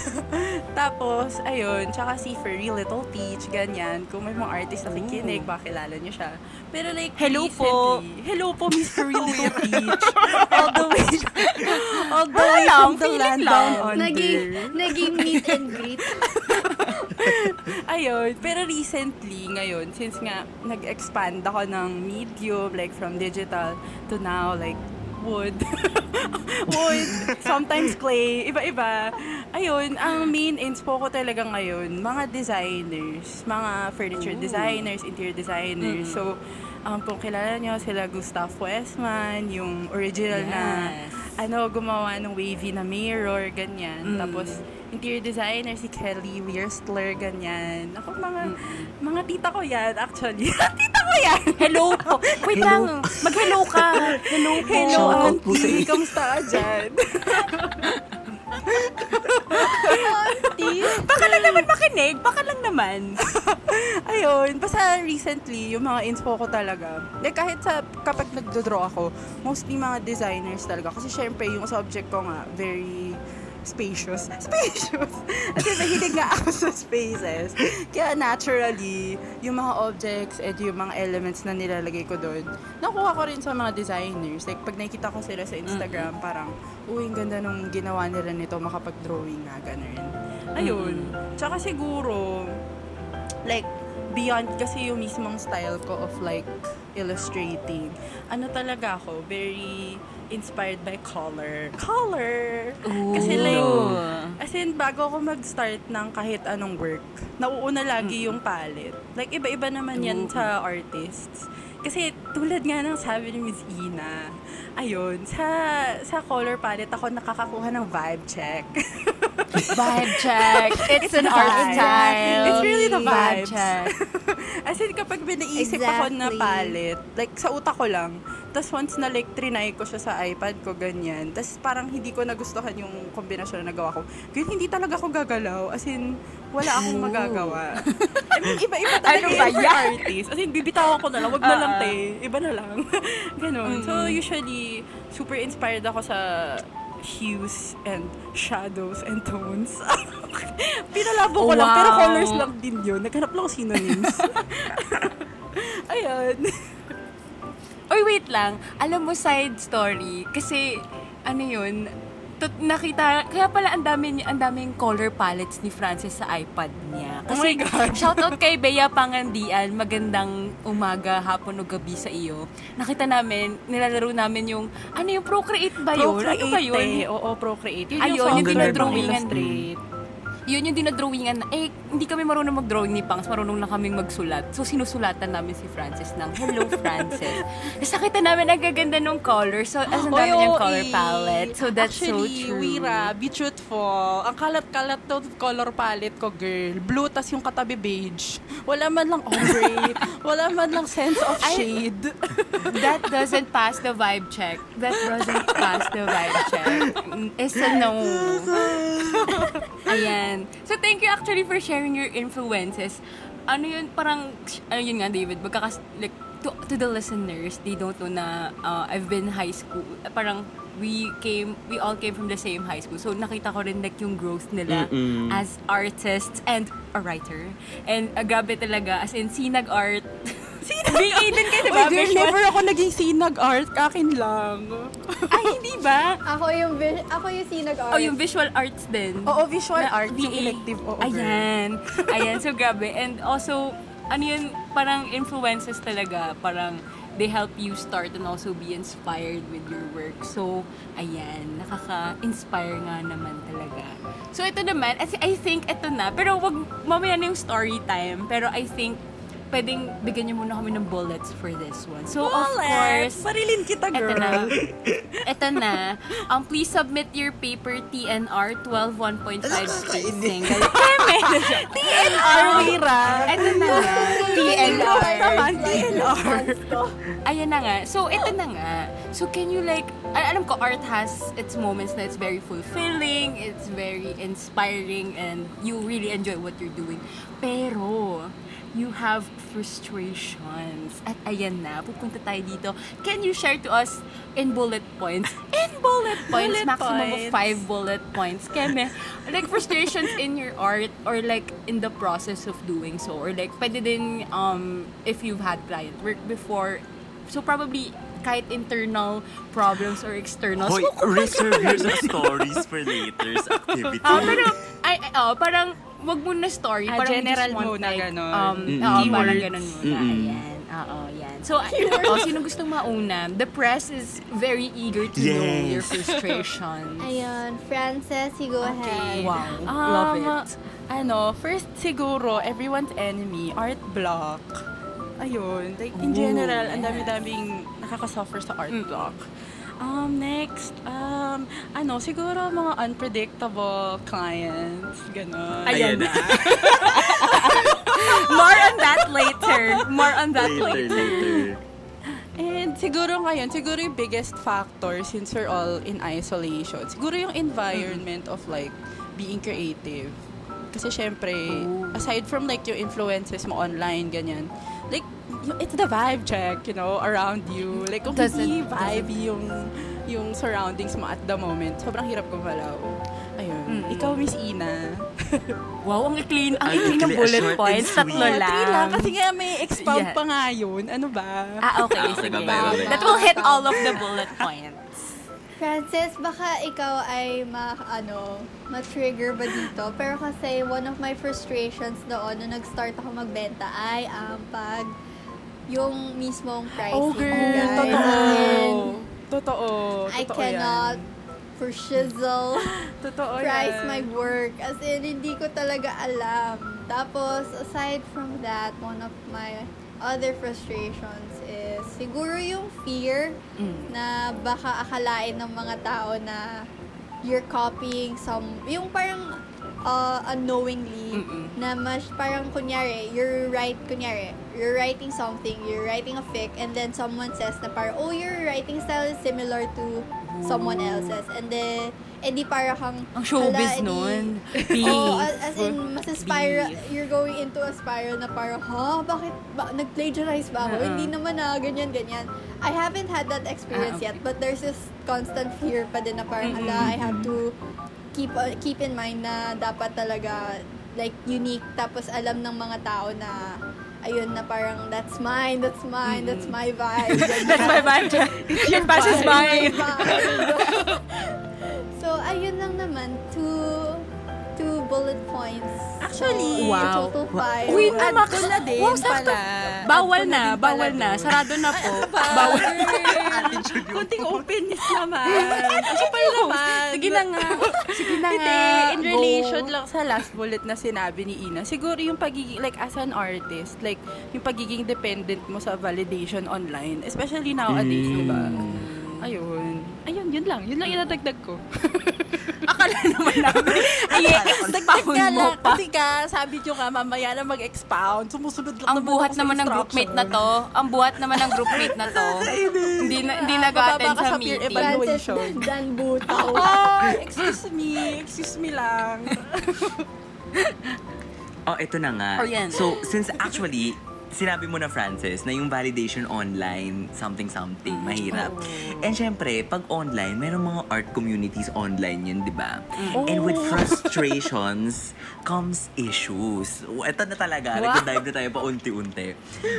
C: Tapos, ayun. Tsaka si Furry Little Peach, ganyan. Kung may mga artist na kikinig, baka kilala niyo siya. Pero like,
A: Hello po.
C: Hello po, Miss Furry Little Peach. all the way, all the way from the land down under.
D: naging, naging meet and greet.
C: Ayun. Pero recently, ngayon, since nga nag-expand ako ng medium, like from digital to now, like wood. wood. Sometimes clay. Iba-iba. Ayun, ang main inspo ko talaga ngayon, mga designers, mga furniture designers, interior designers. So, um, kung kilala nyo, sila Gustavo Westman, yung original na
A: Yes.
C: ano, gumawa ng wavy na mirror, ganyan.
A: Mm.
C: Tapos, interior designer si Kelly Wierstler, ganyan. Ako, mga, mga tita ko yan, actually. tita ko yan!
A: Hello po. Wait lang. Mag-hello ka. Hello po.
C: Hello,
B: Shoutout po sa
C: auntie! Kamusta ka dyan?
A: Baka lang naman makinig. Baka lang naman.
C: Ayun, basta recently, yung mga inspo ko talaga. Like, kahit sa, kapag nagdodraw ako, mostly mga designers talaga. Kasi syempre, yung subject ko nga, very spacious. Spacious! Kasi mahilig nga ako sa spaces. Kaya naturally, yung mga objects and yung mga elements na nilalagay ko doon, nakuha ko rin sa mga designers. Like, pag nakikita ko sila sa Instagram, parang, uy, ang ganda nung ginawa nila nito, makapag-drawing nga, ganun. Ayun. Tsaka siguro, like beyond kasi yung mismong style ko of like illustrating. Ano talaga ako, very inspired by color. Color! Kasi like, as in, bago ako mag-start ng kahit anong work, nauuna lagi yung palette. Like, iba-iba naman yan sa artists. Kasi tulad nga ng sabi ni Miss Ina, ayun, sa sa color palette ako nakakakuha ng vibe check.
A: Vibe check. It's an art
C: vibe.
A: style.
C: It's really the
A: Vibe
C: vibes.
A: check.
C: As in, kapag binaisip ako na
D: Exactly.
C: palette, like sa utak ko lang, tapos once na like trinay ko siya sa iPad ko, ganyan, tapos parang hindi ko nagustuhan yung kombinasyon na nagawa ko. Ganyan, hindi talaga ako gagalaw. As in, wala akong magagawa. I mean, iba-iba talaga
A: Ano ba yan?
C: artist. As in, bibitawan ko na lang, wag na lang
A: Ah, ah.
C: te. Iba na lang. Ganon. So, usually, super inspired ako sa hues and shadows and tones. Pinalabo ko lang, pero
A: Wow.
C: colors lang din yun. Naghanap lang ako synonyms. Ayun.
A: Oy, wait lang. Alam mo, side story. Kasi, ano yun, nakita, kaya pala ang dami, ang daming color palettes ni Francis sa iPad niya.
C: Oh
A: Kasi,
C: my God.
A: shoutout kay Bea Pangandian, magandang umaga, hapon o gabi sa iyo. Nakita namin, nilalaro namin yung, ano yung Procreate ba yun? ano ba yun?
C: eh. Oo, Procreate. Yun
A: Ayun,
C: yung
B: yung
C: ng Illustrate.
A: Yun yung dinodrawingan na, eh, hindi kami marunong mag-drawing ni Pangs, marunong na kaming magsulat. So, sinusulatan namin si Francis ng, Hello, Francis. Tapos nakita namin, ang gaganda ng color. So, as ang dami niyang color palette. So, that's
C: Actually,
A: so true.
C: Wira, be truthful. Ang kalat-kalat to color palette ko, girl. Blue, tas yung katabi beige. Wala man lang ombre. wala man lang sense of shade.
A: That doesn't pass the vibe check. That doesn't pass the vibe check. It's a no. Ayan. So, thank you actually for sharing your influences. Ano yun, parang, ano yun nga, David, magkakas, like, to, to the listeners, they don't know na uh, I've been high school. Parang, we came, we all came from the same high school. So, nakita ko rin like yung growth nila
B: Mm-mm.
A: as artists and a writer. And uh, grabe talaga, as in, sinag art. sinag BA din kayo, diba?
C: Uy, girl,
A: Visual-
C: never ako naging sinag art. Akin lang.
A: Ay, hindi ba?
D: Ako yung, vis- ako yung sinag art.
A: Oh, yung visual arts din.
C: Oo, visual
A: Na
C: art. Yung elective. Oo, girl.
A: Ayan. Ayan, so grabe. And also, ano yun, parang influences talaga. Parang they help you start and also be inspired with your work. So, ayan, nakaka-inspire nga naman talaga. So, ito naman, I I think ito na. Pero wag, mamaya na yung story time. Pero I think, pwedeng bigyan niyo muna kami ng bullets for this one. So, of course,
C: Marilyn kita,
A: Ito
C: girl.
A: na. Ito na. Um, please submit your paper TNR 12 1.5 space single.
C: TNR, Wira.
A: Ito na nga. TNR.
C: Naman, TNR.
A: Ayan na nga. So, ito na nga. So, can you like, al- alam ko, art has its moments na it's very fulfilling, it's very inspiring, and you really enjoy what you're doing. Pero, you have frustrations. At ayan na, pupunta tayo dito. Can you share to us in bullet points? In bullet points,
C: Bullet
A: maximum
C: points.
A: of five bullet points. Keme, like frustrations in your art or like in the process of doing so. Or like, pwede din um, if you've had client work before. So probably kahit internal problems or external.
B: Hoy, reserve your stories for later's activity.
A: Ah, pero, ay, ay, oh, parang, wag mo na story.
C: Ah,
A: parang
C: general
A: just want, like,
C: ganon.
A: Um,
B: Mm-mm.
A: oo, parang ganon muna.
B: Mm-mm.
A: Ayan. Oo, yan. So, oh, sino gustong mauna? The press is very eager to know
B: Yes.
A: your frustrations.
D: Ayun, Frances, you go ahead.
A: Wow.
C: Um,
A: Love it.
C: Ano, first siguro, everyone's enemy, art block. Ayun, like in general, ang dami-daming nakakasuffer sa art block. Um, next, um, ano, siguro mga unpredictable clients, gano'n.
A: Ayan
B: Ayan.
A: na. More on that later. More on that
B: Later,
A: later.
B: later.
C: And siguro ngayon, siguro yung biggest factor since we're all in isolation, siguro yung environment of like being creative. Kasi syempre, aside from like yung influences mo online, ganyan, like, it's the vibe check, you know, around you. Like, kung
A: Doesn't-
C: hindi vibe yung, yung surroundings mo at the moment, sobrang hirap gumalaw. Ayun.
A: Mm-mm.
C: Ikaw, Miss Ina.
A: Wow, ang clean, ang clean ng
B: ikli,
A: bullet points. Tatlo lang.
C: three lang. Kasi nga may expound
A: Yeah.
C: pa nga yun. Ano ba?
A: Ah, okay.
B: Ah, okay,
A: sige. That will hit all of the bullet points.
D: Francis, baka ikaw ay ma, ano, ma-trigger ba dito? Pero kasi one of my frustrations doon nung nag-start ako magbenta ay ang pag yung mismong pricing.
C: Oh, girl.
D: guys.
C: Totoo.
D: In,
C: Totoo.
D: I
C: Totoo
D: cannot
C: yan.
D: for shizzle
C: Totoo
D: price
C: yan.
D: my work. As in, hindi ko talaga alam. Tapos, aside from that, one of my other frustrations is siguro yung fear
A: Mm.
D: na baka akalain ng mga tao na you're copying some, yung parang uh, unknowingly
A: Mm-mm.
D: na mas parang kunyari, you're right, kunyari, you're writing something, you're writing a fic, and then someone says na parang, oh, your writing style is similar to someone else's. And then, edi para kang,
A: Ang showbiz
D: hala, edi-
A: nun.
D: Oo, as, as in, mas spiral,
A: Beef.
D: you're going into a spiral na parang, ha, bakit, ba, nag-plagiarize ba ako?
A: Uh-uh.
D: Hindi naman na, ganyan, ganyan. I haven't had that experience
A: Ah,
D: yet, but there's this constant fear pa din na parang, hala, I have to keep uh, keep in mind na dapat talaga, like, unique, tapos alam ng mga tao na, ayun, na parang, that's mine, that's mine, that's my vibe.
A: That's my vibe. Your pass is mine.
D: so, ayun lang naman, two, two bullet points.
C: Actually,
D: so,
A: Wow.
D: total five.
A: Uy,
C: Add ko na din
A: Wow,
C: pala.
A: Bawal na, bawal na. Sarado na po.
C: Bawal. Kunting openness naman. Kasi pala naman.
A: Sige na nga. Sige na
C: Hindi,
A: nga.
C: in
A: Go.
C: relation lang sa last bullet na sinabi ni Ina, siguro yung pagiging, like as an artist, like yung pagiging dependent mo sa validation online, especially nowadays,
B: Mm.
C: diba? Ayun. Ayun, yun lang. Yun lang inadagdag ko.
A: Akala naman namin. Ay,
C: Dagdag
A: mo
C: lang.
A: pa.
C: Kasi ka, sabi nyo nga, mamaya na mag-expound. Sumusunod lang
A: Ang
C: naman
A: buhat naman ng groupmate na to. Ang buhat naman ng groupmate na to. hindi na, hindi
C: Ah, bababa ka
A: sa
C: sa peer
A: meeting.
C: evaluation.
D: Dan Butaw.
C: Oh, excuse me. Excuse me lang.
B: Oh, ito na nga.
A: Oh, yan.
B: So, since actually, sinabi mo na, Francis, na yung validation online, something-something, mahirap. And syempre, pag online, merong mga art communities online yun, di ba? And with frustrations comes issues. Oh, Ito na talaga,
A: Wow.
B: nag-dive na tayo pa unti-unti.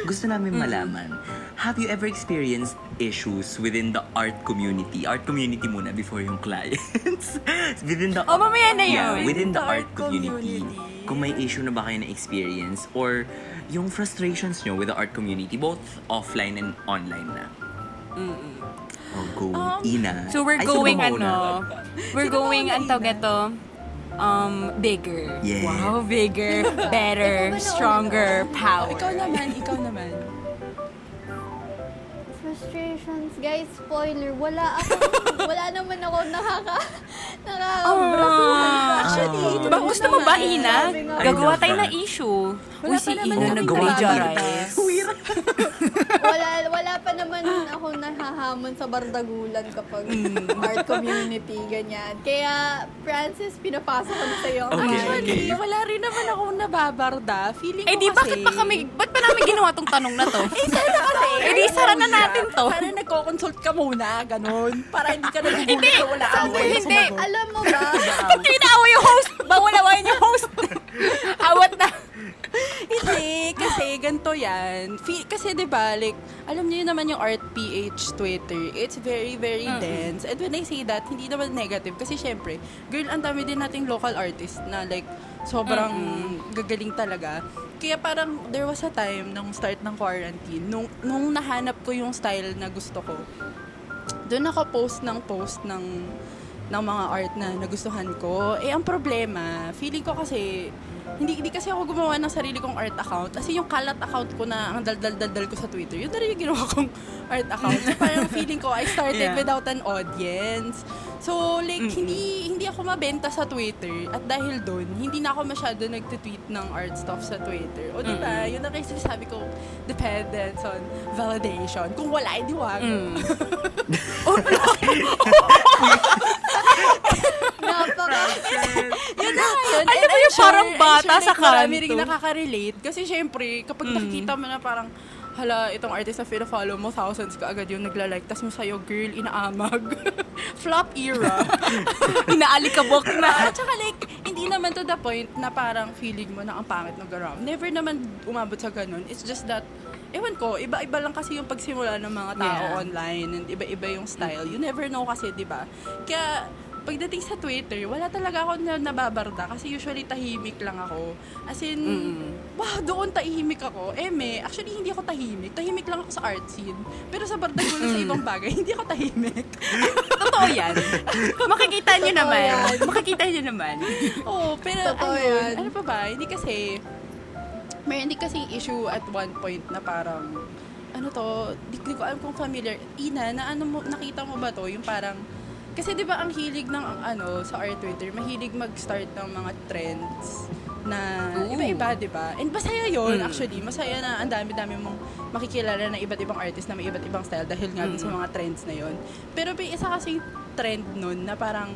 B: Gusto namin malaman, have you ever experienced issues within the art community? Art community muna before yung clients. within the
A: Oh, mamaya na
B: Yeah,
A: yun.
B: within the,
C: The
B: art,
C: art
B: community.
C: community.
B: Kung may issue na ba kayo na-experience or yung frustrations nyo with the art community, both offline and online na. Oh, go,
C: Um,
B: Ina.
A: So we're
B: Ay,
A: going ano, we're
C: Sino
A: going ang tawag ito, um, bigger.
B: Yeah.
A: Wow, bigger, better,
D: na
A: stronger, power.
C: ikaw naman, ikaw naman.
D: Frustrations. Guys, spoiler. Wala ako. wala naman ako nakaka... Nakakabrasuhan.
C: Actually,
B: Ah.
C: ito
A: ba, gusto mo ba,
C: naman.
A: Ina? Gagawa tayo ng issue.
C: Wala
A: Uy,
C: pa
A: si
C: naman
A: Ina
B: kaming
A: nag-plagiarize.
D: wala, wala pa naman ako nahahamon sa bardagulan kapag
A: Mm.
D: art community, ganyan. Kaya, Francis, pinapasa ko na sa'yo.
B: Okay.
C: Actually,
B: okay.
C: wala rin naman ako nababarda. Feeling
A: Eh
C: ko
A: di,
C: kasi...
A: bakit pa kami, ba't pa namin ginawa tong tanong na to?
C: Eh, sana kasi.
A: Eh di, sara na natin to.
C: Sana nagko-consult ka muna, ganun. Para hindi ka nagugulat na wala away na
A: hindi.
D: Alam mo ba?
A: Ba't kayo naawa yung host? Bawal awayin yung host. Awat na.
C: Hindi, kasi ganito yan. Fe- kasi 'di ba like, alam niyo yun naman yung Art PH Twitter, it's very, very dense. And when I say that, hindi naman negative. Kasi syempre, girl, ang dami din nating local artist na like, sobrang gagaling talaga. Kaya parang, there was a time nung start ng quarantine, nung, nung nahanap ko yung style na gusto ko, doon ako post ng post ng ng mga art na nagustuhan ko. Eh, ang problema, feeling ko kasi, hindi, hindi kasi ako gumawa ng sarili kong art account. Kasi yung kalat account ko na ang dal-dal-dal ko sa Twitter, yun na rin yung ginawa kong art account. So, parang feeling ko, I started
A: Yeah.
C: without an audience. So, like, hindi hindi ako mabenta sa Twitter. At dahil doon, hindi na ako masyado nagtitweet ng art stuff sa Twitter. O, di ba? Yun na kasi sabi ko, dependence on validation. Kung wala, hindi wag.
D: Napaka...
C: Yun na yun.
A: Alam mo yung parang bata sa
C: like, Marami
A: kanto.
C: rin nakaka-relate. Kasi syempre, kapag nakikita mo na parang, hala, itong artist na fina-follow mo, thousands ka agad yung nagla-like. Tapos mo sa'yo, girl, inaamag. Flop era.
A: Inaalikabok na.
C: At saka like, hindi naman to the point na parang feeling mo na ang pangit ng around. Never naman umabot sa ganun. It's just that, ewan ko, iba-iba lang kasi yung pagsimula ng mga tao
A: Yeah.
C: online and iba-iba yung style. You never know kasi, di ba? Kaya, pagdating sa Twitter, wala talaga ako na nababarda kasi usually tahimik lang ako. As in, wow, doon tahimik ako. Eh, me, actually hindi ako tahimik. Tahimik lang ako sa art scene. Pero sa bardagulo sa ibang bagay, hindi ako tahimik.
A: Totoo yan. Makikita
D: Totoo
A: naman.
D: yan.
A: Makikita nyo naman.
C: Oo, pero
D: Totoo
C: ayun,
D: yan.
C: ano pa ba? Hindi kasi, may hindi kasi issue at one point na parang, ano to, di, di ko alam kung familiar. Ina, na ano mo, nakita mo ba to? Yung parang, kasi di ba ang hilig ng ano sa art Twitter, mahilig mag-start ng mga trends na
A: Ooh.
C: iba-iba, di ba? And masaya yun,
A: Mm.
C: actually. Masaya na ang dami-dami mong makikilala na iba't ibang artist na may iba't ibang style dahil nga din sa mga trends na yun. Pero may isa kasing trend nun na parang,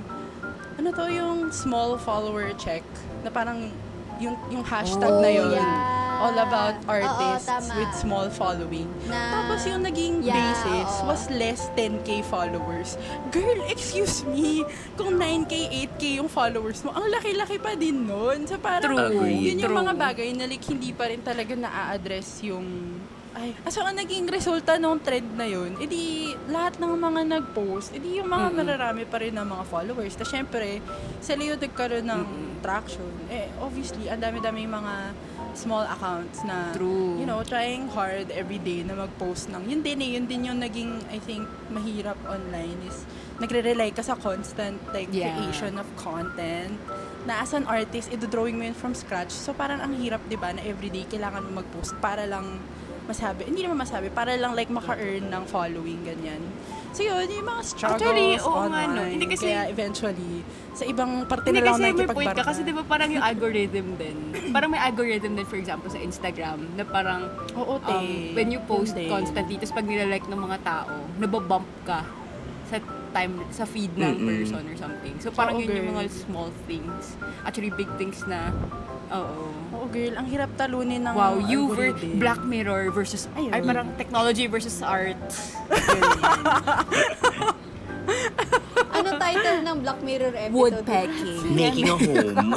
C: ano to, yung small follower check, na parang yung, yung hashtag na yun.
D: yeah.
C: All about artists
D: Oo, tama.
C: with small following.
D: Na-
C: Tapos yung naging
D: Yeah,
C: basis
D: oo.
C: was less 10k followers. Girl, excuse me, kung 9k, 8k yung followers mo, ang laki-laki pa din nun. So parang,
A: True.
B: Agree.
C: yun yung
A: True.
C: mga bagay na like, hindi pa rin talaga na-address yung ay, aso ang naging resulta ng trend na yun, edi lahat ng mga nag-post, edi yung mga nararami pa rin ng mga followers. Tapos syempre, sila yung nagkaroon ng traction. Eh, obviously, ang dami-dami mga small accounts na,
A: True.
C: you know, trying hard every day na mag-post ng, yun din eh, yun din yung naging, I think, mahirap online is, nagre-rely ka sa constant like
A: Yeah.
C: creation of content na as an artist, ito-drawing mo yun from scratch. So parang ang hirap, di ba, na everyday kailangan mo mag-post para lang masabi, hindi naman masabi, para lang like maka-earn ng following, ganyan. So yun, yung mga struggles
A: Actually, oo nga,
C: online.
A: no. Hindi kasi-
C: Kaya eventually, sa ibang parte
A: Hindi
C: na lang
A: kasi may point ka kasi 'di ba parang yung algorithm din. Parang may algorithm din for example sa Instagram na parang
C: Oo, te.
A: um, when you post
C: din.
A: constantly tapos pag nilalike ng mga tao, nababump ka sa time sa feed ng
B: Mm-mm.
A: person or something. So parang
C: Oo,
A: yun yung
C: girl.
A: mga small things. Actually big things na oo.
C: Oo, girl, ang hirap talunin ng
A: Wow, you ver-
C: algorithm.
A: Black Mirror versus
C: Ayun.
A: ay parang technology versus art.
D: ano title ng Black Mirror episode?
A: Woodpecking.
B: Making a home.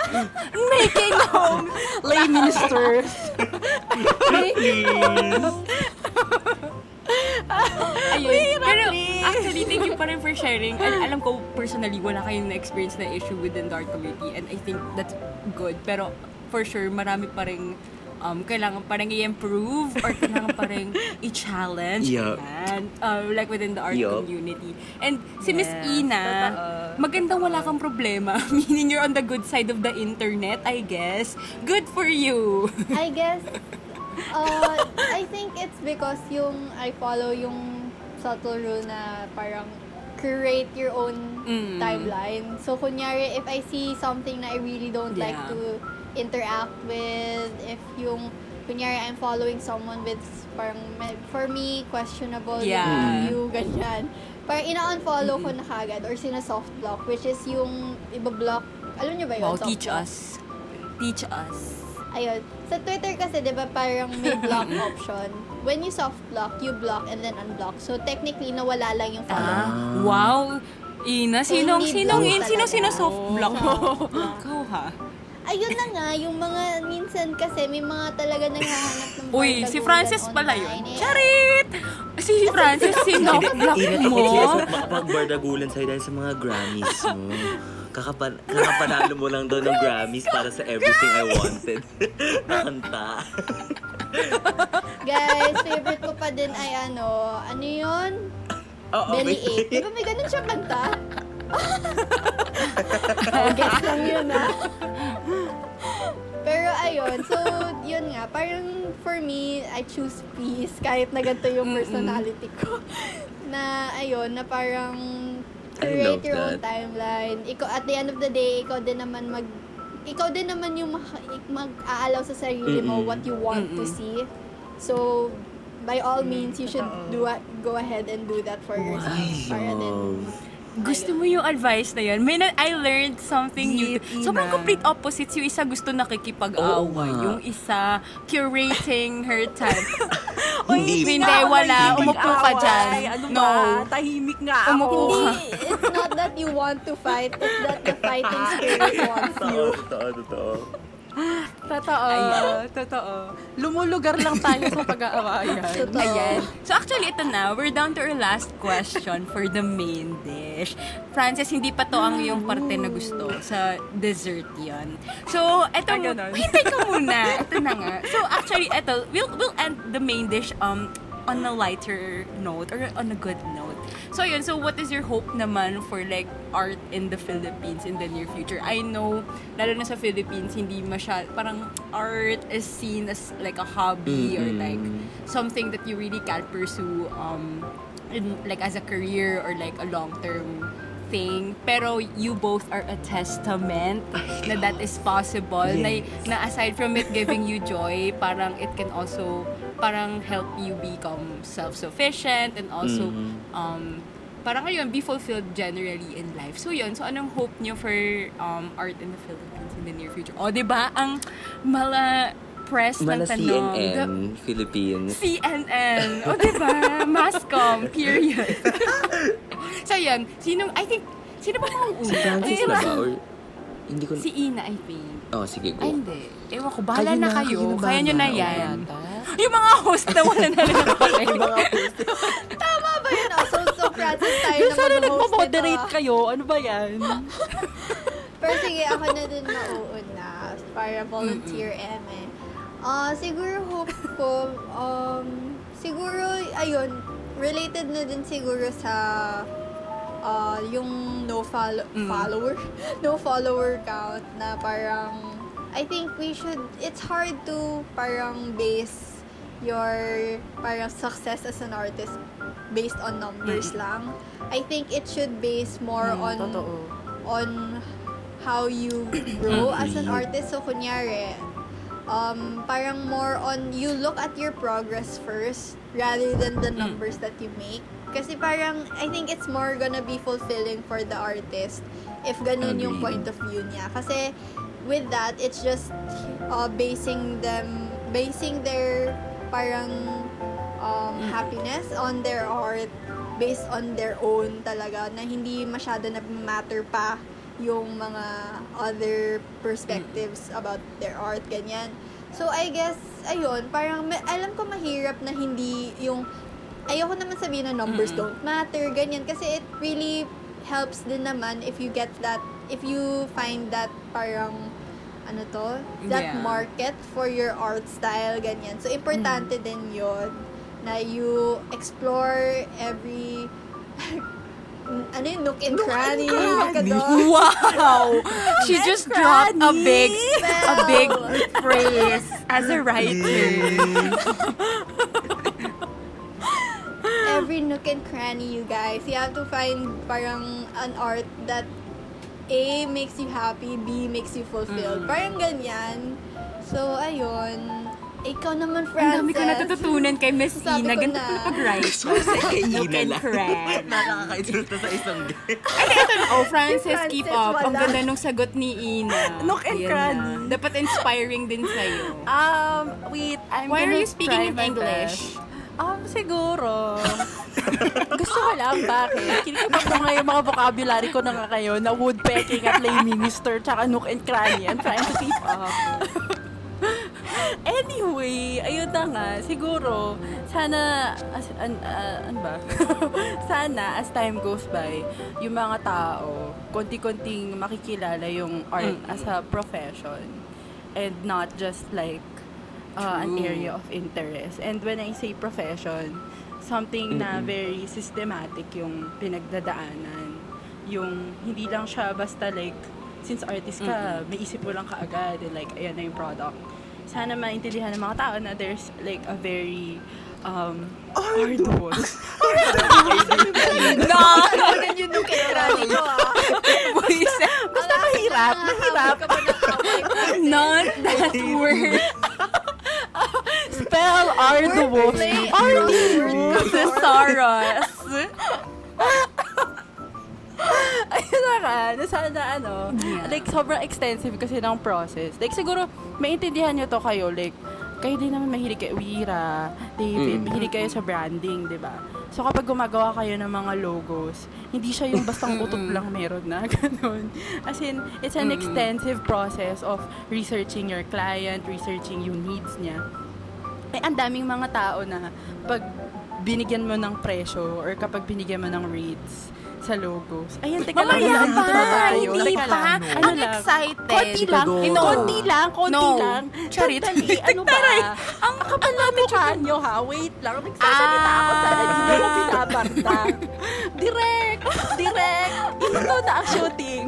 A: Making home. Lay ministers. Ayun. Pero actually, thank you pa rin for sharing. Al- alam ko, personally, wala kayong na-experience na issue within the art community and I think that's good. Pero for sure, marami pa rin um, kailangan pa rin i-improve or kailangan pa rin i-challenge.
B: Yup.
A: Yan. Um, like within the art
B: Yup.
A: community. And si Miss
C: Yes,
A: Ina,
C: totoo.
A: magandang wala kang problema. Meaning you're on the good side of the internet, I guess. Good for you.
D: I guess, uh, I it's because yung I follow yung subtle rule na parang create your own
A: Mm.
D: timeline. So, kunyari, if I see something na I really don't like
A: Yeah.
D: to interact with, if yung, kunyari, I'm following someone with parang, for me, questionable
A: Yeah.
D: view, ganyan. Parang ina-unfollow ko na kagad or sina-soft block, which is yung iba-block, alam niyo ba yun?
A: Wow,
D: soft
A: teach
D: block?
A: us. Teach us.
D: Ayun. Sa Twitter kasi, di ba, parang may block option. When you soft block, you block and then unblock. So, technically, nawala lang yung follow.
A: Ah, wow. Ina,
D: So,
A: sinong, sinong, in, sino,
D: talaga.
A: sino soft block mo? Ikaw ha?
D: Ayun na nga, yung mga minsan kasi may mga talaga naghahanap ng
A: Uy, si Francis pala yun.
D: online. Eh,
A: Charit! Si Francis, sino block mo?
B: makapagbardagulan sa'yo dahil sa mga Grammys mo. Kakapan kakapanalo mo lang doon ng Grammys para sa Everything I Wanted. na kanta.
D: Guys, favorite ko pa din ay ano, ano yun?
B: Oo,
D: Belly
B: may-
D: 8. Di ba may ganun siyang kanta? Oh, guess lang yun ah. Pero ayun, so yun nga, parang for me, I choose peace kahit na ganito yung personality ko. na ayun, na parang create your own
B: that.
D: timeline. Ikaw, at the end of the day, ikaw din naman mag ikaw din naman yung mag-aalaw sa sarili mo
B: Mm-mm.
D: what you want to see. So, by all means, you should do a- go ahead and do that for yourself. Para din,
B: love.
A: Gusto mo yung advice na yun? May na, I learned something new. Sobrang complete opposites. Yung isa gusto
B: Oo
A: nakikipag-away.
B: nga.
A: yung isa curating her time.
B: Hindi.
A: Hindi, wala. Umupo ka dyan.
C: Ano
A: no.
C: ba? Tahimik nga ako.
A: Umupo ka.
D: Hindi, it's not that you want to fight, it's that the fighting spirit wants you.
B: Totoo, totoo.
C: Totoo. Totoo. Lumulugar lang tayo sa pag-aawayan.
D: Totoo.
A: Ayan. So actually, ito na. We're down to our last question for the main dish. Frances, hindi pa to ang yung parte na gusto. Sa dessert yon. So, ito,
C: ganon.
A: hintay ka muna. Ito na nga. So actually, ito, we'll, we'll end the main dish um on a lighter note or on a good note. So yun, so what is your hope naman for like art in the Philippines in the near future? I know, lalo na sa Philippines, hindi masya, parang art is seen as like a hobby or
B: Mm-mm.
A: like something that you really can't pursue um in like as a career or like a long-term thing. Pero you both are a testament na that is possible. Na, na aside from it giving you joy, parang it can also parang help you become self-sufficient and also
B: Mhm.
A: um parang ayun, be fulfilled generally in life. So yun, so anong hope niyo for um art in the Philippines in the near future? O, di ba? Ang mala press ng
B: Mala
A: tanong.
B: CNN, Philippines.
A: CNN. O, di ba? Mascom, period. so, yun. Sino, I think, sino ba mga
B: Si Francis na ba? Or, hindi ko...
A: Si Ina, I think.
B: Oh, sige, go.
A: Ay, hindi. Ewan ko, bahala
B: Kayo
A: na,
B: na,
A: kayo.
B: kayo na
A: Kaya nyo na yan. Yung mga host na wala na rin ako.
D: Tama ba yun? Oh, so, so Francis, tayo
C: Yung
D: naman
C: sana
D: ang host
C: nagpa-moderate
D: nito, ah.
C: kayo. Ano ba yan?
D: Pero sige, ako na din mauuna para volunteer eme. Ah, siguro hope ko, um, siguro, ayun, related na din siguro sa ah, yung no follow, follower, no follower count na parang, I think we should, it's hard to parang base your parang success as an artist based on numbers lang. I think it should base more on
C: Totoo.
D: on how you grow as an artist. So, kunyari, um, parang more on, you look at your progress first rather than the numbers that you make. Kasi parang, I think it's more gonna be fulfilling for the artist if ganun yung
B: Agreed.
D: point of view niya. Kasi, with that, it's just uh, basing them, basing their parang um, happiness on their art based on their own talaga na hindi masyado na matter pa yung mga other perspectives about their art, ganyan. So, I guess, ayun, parang ma- alam ko mahirap na hindi yung ayoko naman sabihin na numbers
A: Mm-mm.
D: don't matter, ganyan. Kasi it really helps din naman if you get that, if you find that parang, ano to, that
A: Yeah.
D: market for your art style, ganyan. So, importante din yon na you explore every ano yung nook and cranny.
A: Wow! She just dropped a big, a big phrase as a writer.
D: every nook and cranny, you guys. You have to find parang an art that A makes you happy, B makes you fulfilled.
A: Mm.
D: Parang ganyan. So, ayun. Ikaw naman,
A: Ang
D: Frances.
A: dami ko natututunan kay Miss
D: Sabi
A: Ina.
D: ko
A: Ganito
D: na.
A: pala pag-write.
B: Kay
A: Look
B: Ina lang.
A: crack.
B: Nakakaisulta sa isang guest.
A: Ay, ito na. Oh, Francis,
D: Si
A: keep
D: Frances,
A: up. Ang ganda nung sagot ni Ina.
C: Nook and cranny.
A: Dapat inspiring din sa'yo.
C: Um, wait, I'm
A: Why are you speaking in English?
C: Um, siguro. Gusto ko lang, bakit? Kinikipag ko nga yung mga vocabulary ko na nga kayo na woodpecking at lay minister tsaka nook and cranny. I'm trying to keep up. anyway, ayun na nga. Siguro, sana, as, an, ah, ano ba? sana, as time goes by, yung mga tao, konti-konting makikilala yung art
A: Mm.
C: as a profession. And not just like, uh, an area of interest. And when I say profession, something na very systematic yung pinagdadaanan yung hindi lang siya basta like, since artist ka, may isip mo lang kaagad, and like, ayan na yung product. Sana maintindihan ng mga tao na there's like a very um, arduous.
A: No!
D: Ganun yun nung kinarani ko, ah.
C: Basta mahirap, mahirap.
A: Not that word.
C: Spell arduous. Arduous.
A: Thesaurus.
C: Ayun na ka, na sana ano, like sobrang extensive kasi ng process. Like siguro, maintindihan nyo to kayo, like, kayo din naman mahilig kayo, Wira, David,
B: Mm.
C: mahilig kayo sa branding, di ba? So kapag gumagawa kayo ng mga logos, hindi siya yung bastang utot lang meron na, ganun. As in, it's an extensive process of researching your client, researching yung needs niya. Eh, ang daming mga tao na pag binigyan mo ng presyo or kapag binigyan mo ng rates sa logos. Ayun, teka lang.
A: Mamaya pa, hindi pa. Ang
C: Ano lang?
A: excited.
C: Konti lang. No. Konti lang. Konti
A: No.
C: lang.
A: Charit.
C: Sandali. Ano ba? Ang kapal na mukha nyo, ha? Wait lang. Nagsasalita ako
A: Ah.
C: sana. Hindi mo binabarta. Direct. Direct. Ito na ang shooting.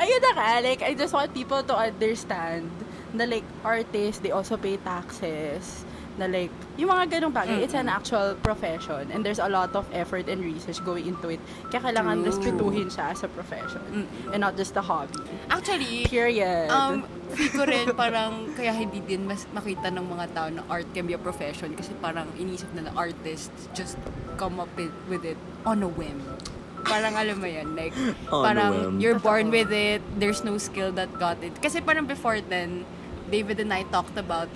C: Ayun na ka. Like, I just want people to understand na like, artists, they also pay taxes na like, yung mga ganong bagay, it's an actual profession and there's a lot of effort and research going into it. Kaya kailangan
A: True.
C: respetuhin siya as a profession and not just a hobby.
A: Actually,
C: Period.
A: um, feel ko rin parang kaya hindi din mas makita ng mga tao na art can be a profession kasi parang inisip na na artists just come up with, with it on a whim. Parang alam mo yan, like,
B: On a
A: parang you're born with it, there's no skill that got it. Kasi parang before then, David and I talked about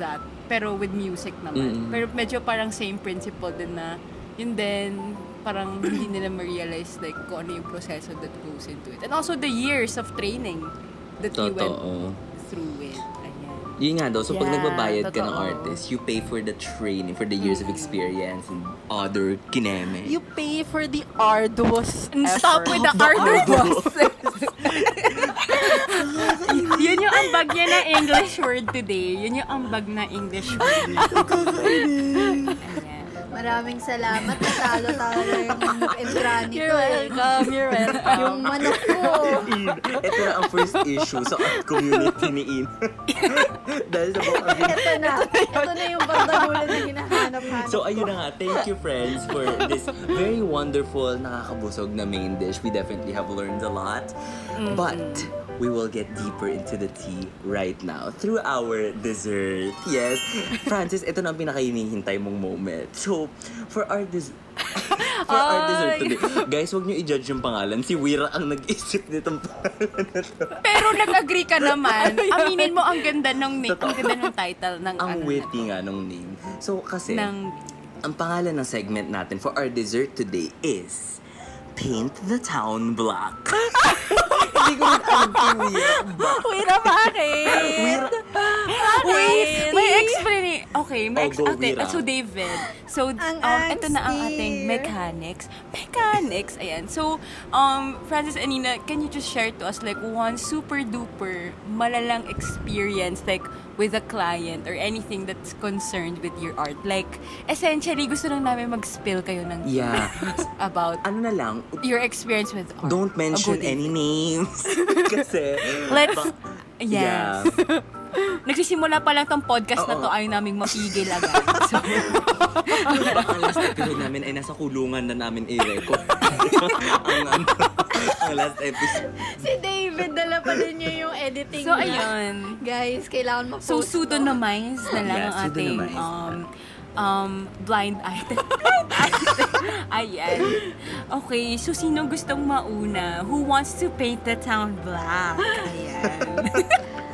A: that, pero with music naman.
B: Mm.
A: Pero medyo parang same principle din na, yun din, parang hindi nila ma-realize like kung ano yung proseso that goes into it. And also the years of training that you went
B: Totoo.
A: through it. Ayan.
B: Yun nga daw, so pag
C: Yeah,
B: nagbabayad ka ng
C: totoo.
B: artist, you pay for the training, for the years of experience and other kineme.
C: you pay for the arduous
A: And stop
C: effort.
A: with the arduous. Yun yung ambag niya na English word today. Yun yung ambag na English word. Ayan.
D: Maraming salamat. Natalo tayo yung entrani
C: You're
D: ko eh.
C: welcome, you're welcome.
D: Yung manok ko.
B: Ito na ang first issue sa art community ni In. Dahil sa mga
D: Ito na. Ito na yung bandagulan na hinahanap-hanap
B: So ayun na nga, thank you friends for this very wonderful, nakakabusog na main dish. We definitely have learned a lot. But we will get deeper into the tea right now through our dessert. Yes. Francis, ito na ang pinakainihintay mong moment. So, for our dessert, for our dessert today, guys, huwag niyo i-judge yung pangalan. Si Wira ang nag-isip nitong pangalan na to.
A: Pero nag-agree ka naman. Aminin mo ang ganda ng name, ang ganda ng title ng
B: Ang
A: ano
B: witty nga nung name. So, kasi,
A: ng
B: Ang pangalan ng segment natin for our dessert today is Paint the Town Black. Hindi ko rin alam kung weird.
C: Wait bakit?
A: Wait, may explanation. Okay, may
B: Oh, go,
A: okay,
B: Mira.
A: so David. So,
D: Ang
A: um, ito na ang ating mechanics. Mechanics, ayan. So, um, Francis and Nina, can you just share to us like one super duper malalang experience like with a client or anything that's concerned with your art? Like, essentially, gusto lang namin mag-spill kayo ng
B: Yeah.
A: about
B: Ano na lang,
A: your experience with art.
B: don't mention any names. Kasi,
A: Let's, yes.
B: Yeah.
A: Nagsisimula pa lang tong podcast na
B: Oo.
A: to, ayaw naming mapigil agad. So,
B: baka last episode namin ay nasa kulungan na namin i-record. ang, ano, ang last episode.
D: Si David, dala pa din niya yung editing
A: so
D: niya.
A: ayun.
D: Guys, kailangan ma-post
A: So,
D: to.
A: pseudonymize na lang
B: Yes,
A: ang ating
B: pseudonymize.
A: um, um, blind item. blind item. Ayan. Okay, so sino gustong mauna? Who wants to paint the town black? Ayan.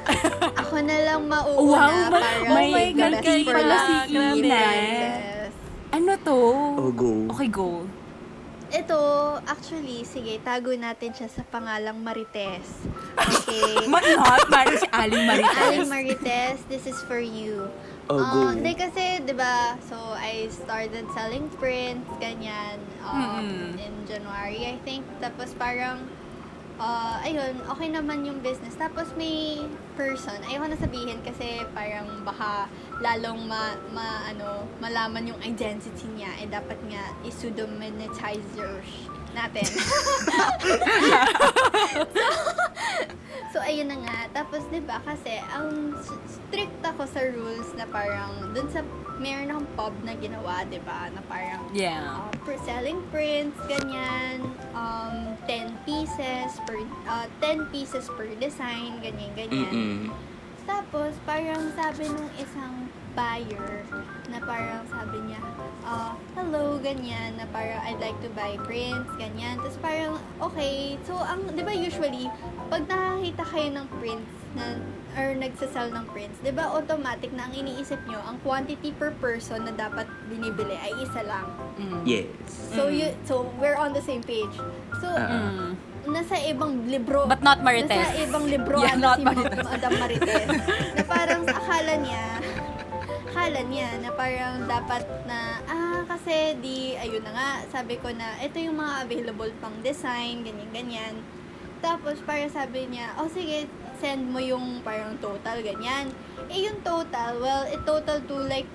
D: Na lang mauna
A: Wow, ma-
D: para
A: oh my God, kayo pala si Ina.
D: Yes.
A: ano to?
B: Oh, go.
A: Okay, go.
D: Ito, actually, sige, tago natin siya sa pangalang Marites. Okay.
A: Ma- not, Mari si Aling Marites.
D: Aling Marites, this is for you.
B: Oh, go.
D: Hindi kasi, di ba, so I started selling prints, ganyan, um,
A: Mm-mm.
D: in January, I think. Tapos parang, ah, ayun, okay naman yung business. Tapos may person, ayoko na sabihin kasi parang baka lalong ma, ma ano, malaman yung identity niya. Eh, dapat nga i-pseudo-monetizer natin. So, ayun na nga. Tapos, di ba, kasi, ang strict ako sa rules na parang, dun sa, meron akong pub na ginawa, di ba, na parang,
A: Yeah.
D: uh, per selling prints, ganyan, um, 10 pieces per, uh, 10 pieces per design, ganyan, ganyan.
B: Mm-mm.
D: Tapos, parang sabi nung isang buyer, na parang sabi niya, ah, hello, ganyan, na parang I'd like to buy prints, ganyan. Tapos parang, okay, so ang, di ba usually, pag nakakita kayo ng prints na, or nagsasell ng prints, di ba automatic na ang iniisip nyo, ang quantity per person na dapat binibili ay isa lang.
A: Mm.
B: Yes.
D: So,
A: Mm.
D: you, so we're on the same page. So,
B: Ah.
A: Mm.
D: nasa ibang libro.
A: But not Marites.
D: Nasa ibang libro
A: Yeah,
D: ano
A: not
D: si Ma-
A: Marites.
D: Madam Marites. na parang akala niya, akala niya na parang dapat na, ah, kasi di, ayun na nga, sabi ko na, ito yung mga available pang design, ganyan-ganyan. Tapos, parang sabi niya, oh sige, send mo yung parang total, ganyan. Eh, yung total, well, it total to like,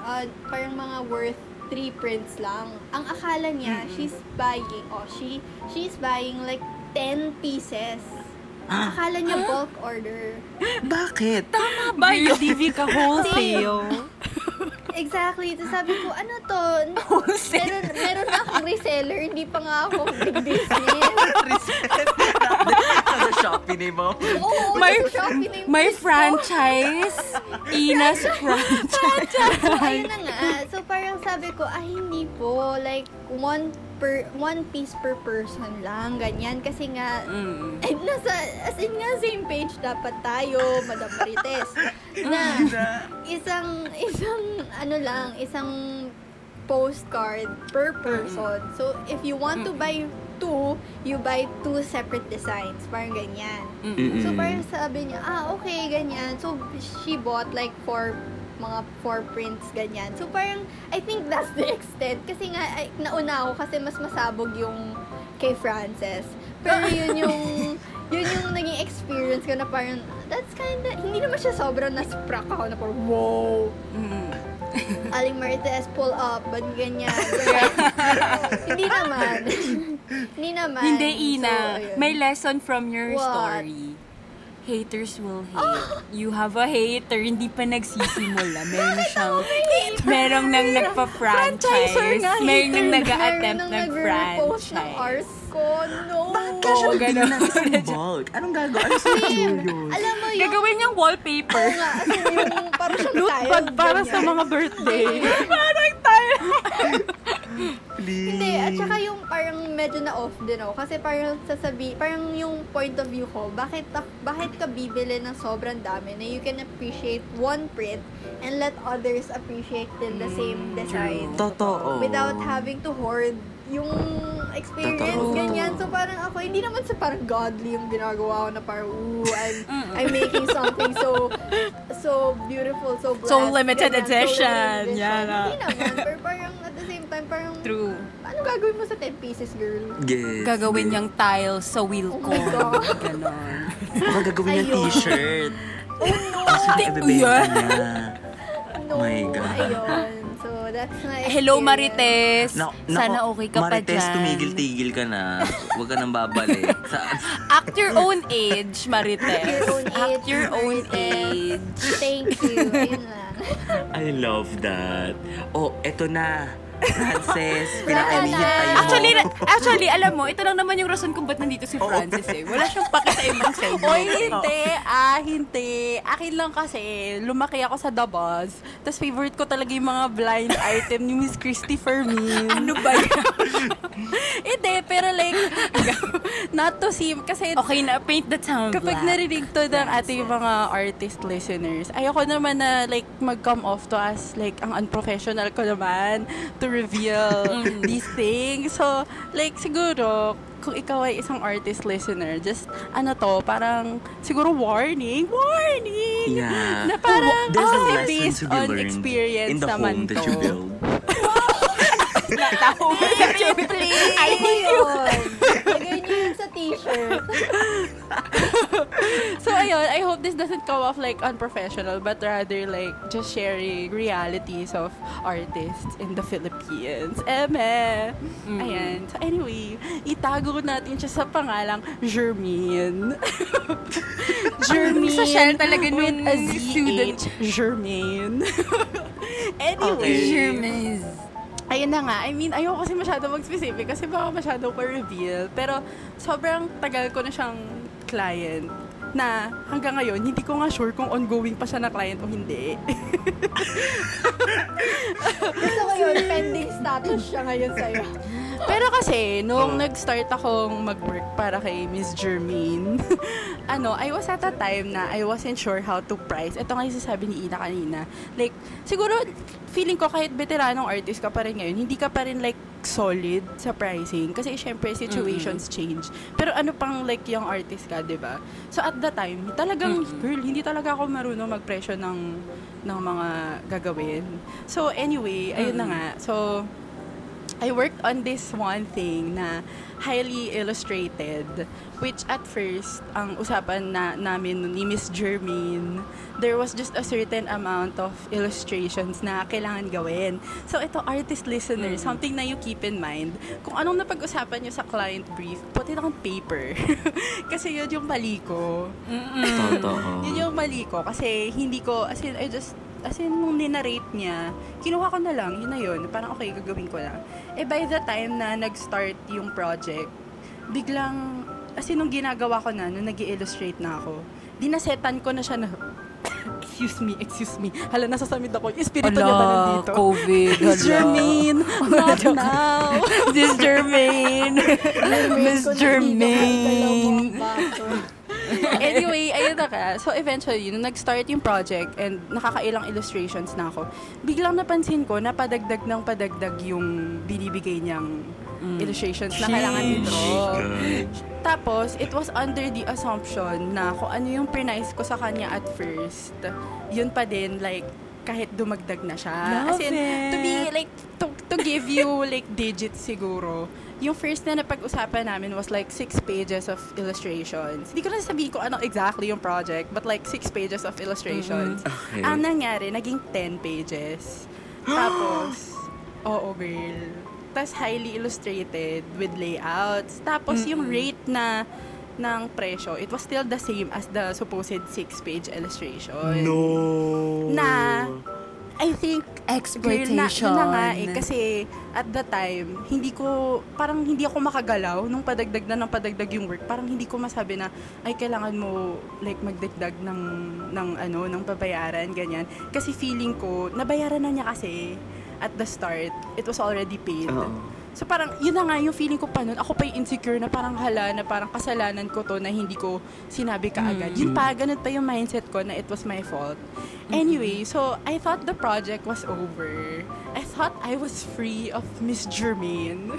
D: uh, parang mga worth three prints lang. Ang akala niya, she's buying, oh, she, she's buying like 10 pieces. Ang akala niya bulk order.
B: Bakit?
A: Ba yun?
C: DV ka wholesale.
D: Exactly. Tapos sabi ko, ano to? meron, meron na akong reseller, hindi pa nga ako big business.
B: Sa Shopee mo.
D: Oo, Shopee prints ko.
A: franchise. Ina's franchise.
D: So, ayun na nga. So, parang sabi ko, ay, hindi po. Like, one per one piece per person lang. Ganyan. Kasi nga,
A: Mm.
D: eh, nasa, as in nga, same page dapat tayo, Madam Marites. na, isang, isang, ano lang, isang postcard per person. So, if you want to buy two, you buy two separate designs. Parang ganyan.
B: Mm-mm.
D: So, parang sabi niya, ah, okay, ganyan. So, she bought like four mga four prints, ganyan. So, parang, I think that's the extent. Kasi nga, ay, nauna ako kasi mas masabog yung kay Frances. Pero yun yung, yun yung naging experience ko na parang, that's kinda, hindi naman siya sobrang nasprak ako na parang, wow,
A: Mm.
D: Aling Marites, pull up, ba't ganyan? hindi naman. hindi naman.
A: Hindi, Ina.
D: So.
A: May lesson from your
D: What?
A: story. Haters will hate. You have a hater, hindi pa nagsisimula. Meron siyang, merong nang nagpa-franchise.
C: Franchiser nga,
A: Meron nang
D: Meron
A: ng
D: nang nagre-repost ng
A: franchise.
D: ko. No.
B: Bakit siya
A: Oo,
B: bibili
A: ganun.
B: ng isang bulk? Anong gagawin? Ano sa?
D: Alam mo yung...
A: Gagawin niyang wallpaper.
D: Oo nga, yung parang siyang
C: Loot bag para sa mga birthday.
A: Parang tayo.
B: Please.
D: Hindi, at saka yung parang medyo na off din ako. Kasi parang sasabi, parang yung point of view ko, bakit, ak- bakit ka bibili ng sobrang dami na you can appreciate one print and let others appreciate din the same design.
B: Totoo.
D: Without having to hoard yung experience,
B: Totoo.
D: ganyan. So parang ako, hindi naman sa parang godly yung ginagawa ko na parang, ooh, I'm,
A: Mm.
D: I'm making something so, so beautiful, so blessed.
A: So limited
D: ganyan,
A: edition.
D: limited
A: Yan, ah.
D: Hindi naman, pero parang at the same time, parang,
A: True.
D: ano gagawin mo sa 10 pieces, girl?
B: Yes.
A: Gagawin niyang tile sa wheel
D: Oh
A: ko.
D: my God.
A: Ganon.
B: Baka gagawin niyang
D: Ayun.
B: t-shirt.
D: Oh no!
B: Tapos yung
A: Di-
B: ibebenta niya.
D: no.
B: Oh my God.
D: Ayun. So, that's my
A: Hello,
D: experience.
A: Marites.
B: Na-
A: Sana
B: nako,
A: okay ka pa
B: Marites,
A: dyan.
B: tumigil-tigil ka na. Huwag ka nang babalik. Sa,
A: Act your own age, Marites.
D: Your own
A: Act
D: age,
A: your own
D: Marites.
A: age.
D: Thank you. Ayun lang.
B: I love that. Oh, eto na. Frances, pinakainihintay mo.
A: Actually, actually, alam mo, ito lang naman yung rason kung ba't nandito si Francis eh. Wala siyang pake sa ibang segment.
C: Oy, hindi. Ah, hindi. Akin lang kasi, lumaki ako sa The Buzz. Tapos favorite ko talaga yung mga blind item ni Miss Christy Fermin.
A: Ano ba yan?
C: hindi, pero like, not to seem, kasi
A: Okay na, paint the town
C: kapag
A: black.
C: narinig to ng ating mga artist listeners, ayoko naman na like mag-come off to as like ang unprofessional ko naman to reveal these things. So, like siguro, kung ikaw ay isang artist listener, just ano to, parang siguro warning, warning!
B: Yeah.
C: Na parang,
B: There's a
C: oh,
B: lesson
C: based
B: to be
C: on experience
B: in the
C: naman
B: home that
C: to.
B: you build.
A: Natawa sa
D: Ayun. Lagay niyo yun sa t-shirt.
C: So ayun, I hope this doesn't come off like unprofessional but rather like just sharing realities of artists in the Philippines. Eme! Ayan. So anyway, itago natin siya sa pangalang Jermaine. Jermaine.
A: Sa shell talaga
C: with
A: nung
C: a
A: student.
C: ZH. Jermaine. anyway.
B: Okay.
A: Jermaine.
C: Ayun na nga. I mean, ayoko kasi masyado mag-specific kasi baka masyado ko reveal. Pero sobrang tagal ko na siyang client na hanggang ngayon, hindi ko nga sure kung ongoing pa siya na client o hindi.
D: Gusto ko yun, pending status siya ngayon sa'yo.
C: Pero kasi, nung
B: Oh.
C: nag-start akong mag-work para kay Miss Jermaine, ano, I was at a time na I wasn't sure how to price. Ito nga yung sasabi ni Ina kanina. Like, siguro, feeling ko kahit veteranong artist ka pa rin ngayon, hindi ka pa rin like solid sa pricing. Kasi syempre, situations change. Pero ano pang like young artist ka, di ba? So at the time, talagang, girl, hindi talaga ako marunong magpresyo ng, ng mga gagawin. So anyway, ayun na nga. So, I worked on this one thing na highly illustrated which at first ang usapan na namin ni Miss Jermaine there was just a certain amount of illustrations na kailangan gawin. So ito artist listener, something na you keep in mind. Kung anong napag-usapan nyo sa client brief, put it on paper. kasi yun yung mali ko.
B: Totoo.
C: Yun yung mali ko kasi hindi ko, as in, I just, as in, nung ninarate niya, kinuha ko na lang, yun na yun. Parang okay, gagawin ko na. Eh, by the time na nag-start yung project, biglang, as in, nung ginagawa ko na, nung nag illustrate na ako, dinasetan ko na siya na, excuse me, excuse me. Hala, nasasamid ako. Yung espiritu niya ba nandito?
A: COVID.
C: Miss Jermaine, not now.
A: This Jermaine. Miss Jermaine.
C: anyway, ayun na ka. So, eventually, nung nag-start yung project and nakakailang illustrations na ako, biglang napansin ko na padagdag ng padagdag yung binibigay niyang illustrations na kailangan i-draw. Tapos, it was under the assumption na kung ano yung price ko sa kanya at first, yun pa din, like, kahit dumagdag na siya.
A: Love
C: As in, to
A: it.
C: be, like, to, to give you, like, digits siguro, yung first na napag-usapan namin was like six pages of illustrations. Hindi ko na sabihin ko ano exactly yung project, but like six pages of illustrations.
B: Okay.
C: Ang nangyari, naging 10 pages. Tapos, oo girl. Tapos highly illustrated with layouts. Tapos yung rate na ng presyo, it was still the same as the supposed six-page illustration.
B: No.
C: Na, I think,
A: Exploitation.
C: Girl, na, yun na nga eh, kasi at the time, hindi ko, parang hindi ako makagalaw nung padagdag na ng padagdag yung work. Parang hindi ko masabi na, ay, kailangan mo, like, magdagdag ng, ng, ano, ng pabayaran, ganyan. Kasi feeling ko, nabayaran na niya kasi at the start, it was already paid.
B: Oo.
C: So parang, yun na nga yung feeling ko pa nun. Ako pa yung insecure na parang hala, na parang kasalanan ko to na hindi ko sinabi kaagad. Yun pa, ganun pa yung mindset ko na it was my fault. Anyway, so I thought the project was over. I thought I was free of Miss Germaine.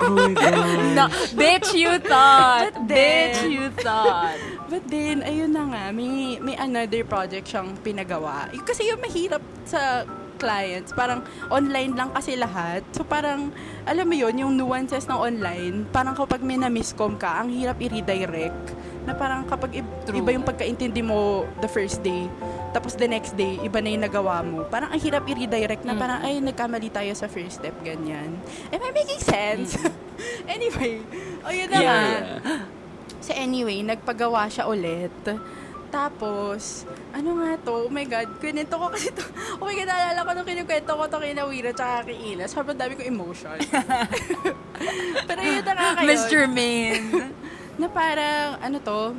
B: Oh my God.
A: No, bitch, you thought.
C: But
A: bitch,
C: then-
A: you thought.
C: But then, ayun na nga, may, may another project siyang pinagawa. Yung- Kasi yung mahirap sa clients, parang online lang kasi lahat. So parang, alam mo yun, yung nuances ng online, parang kapag may na-miscom ka, ang hirap i-redirect. Na parang kapag i-
A: True.
C: iba yung pagkaintindi mo the first day, tapos the next day, iba na yung nagawa mo. Parang ang hirap i-redirect na parang, ay, nagkamali tayo sa first step, ganyan. Am I making sense? anyway, ayun na nga.
B: Yeah.
C: So anyway, nagpagawa siya ulit. Tapos, ano nga to? Oh my God, kwento ko kasi to. Oh my God, naalala ko nung kinukwento ko to kay Nawira tsaka kay Ina. Sobrang dami ko emotion. Pero yun na nga kayo.
A: Miss Jermaine.
C: Na parang, ano to,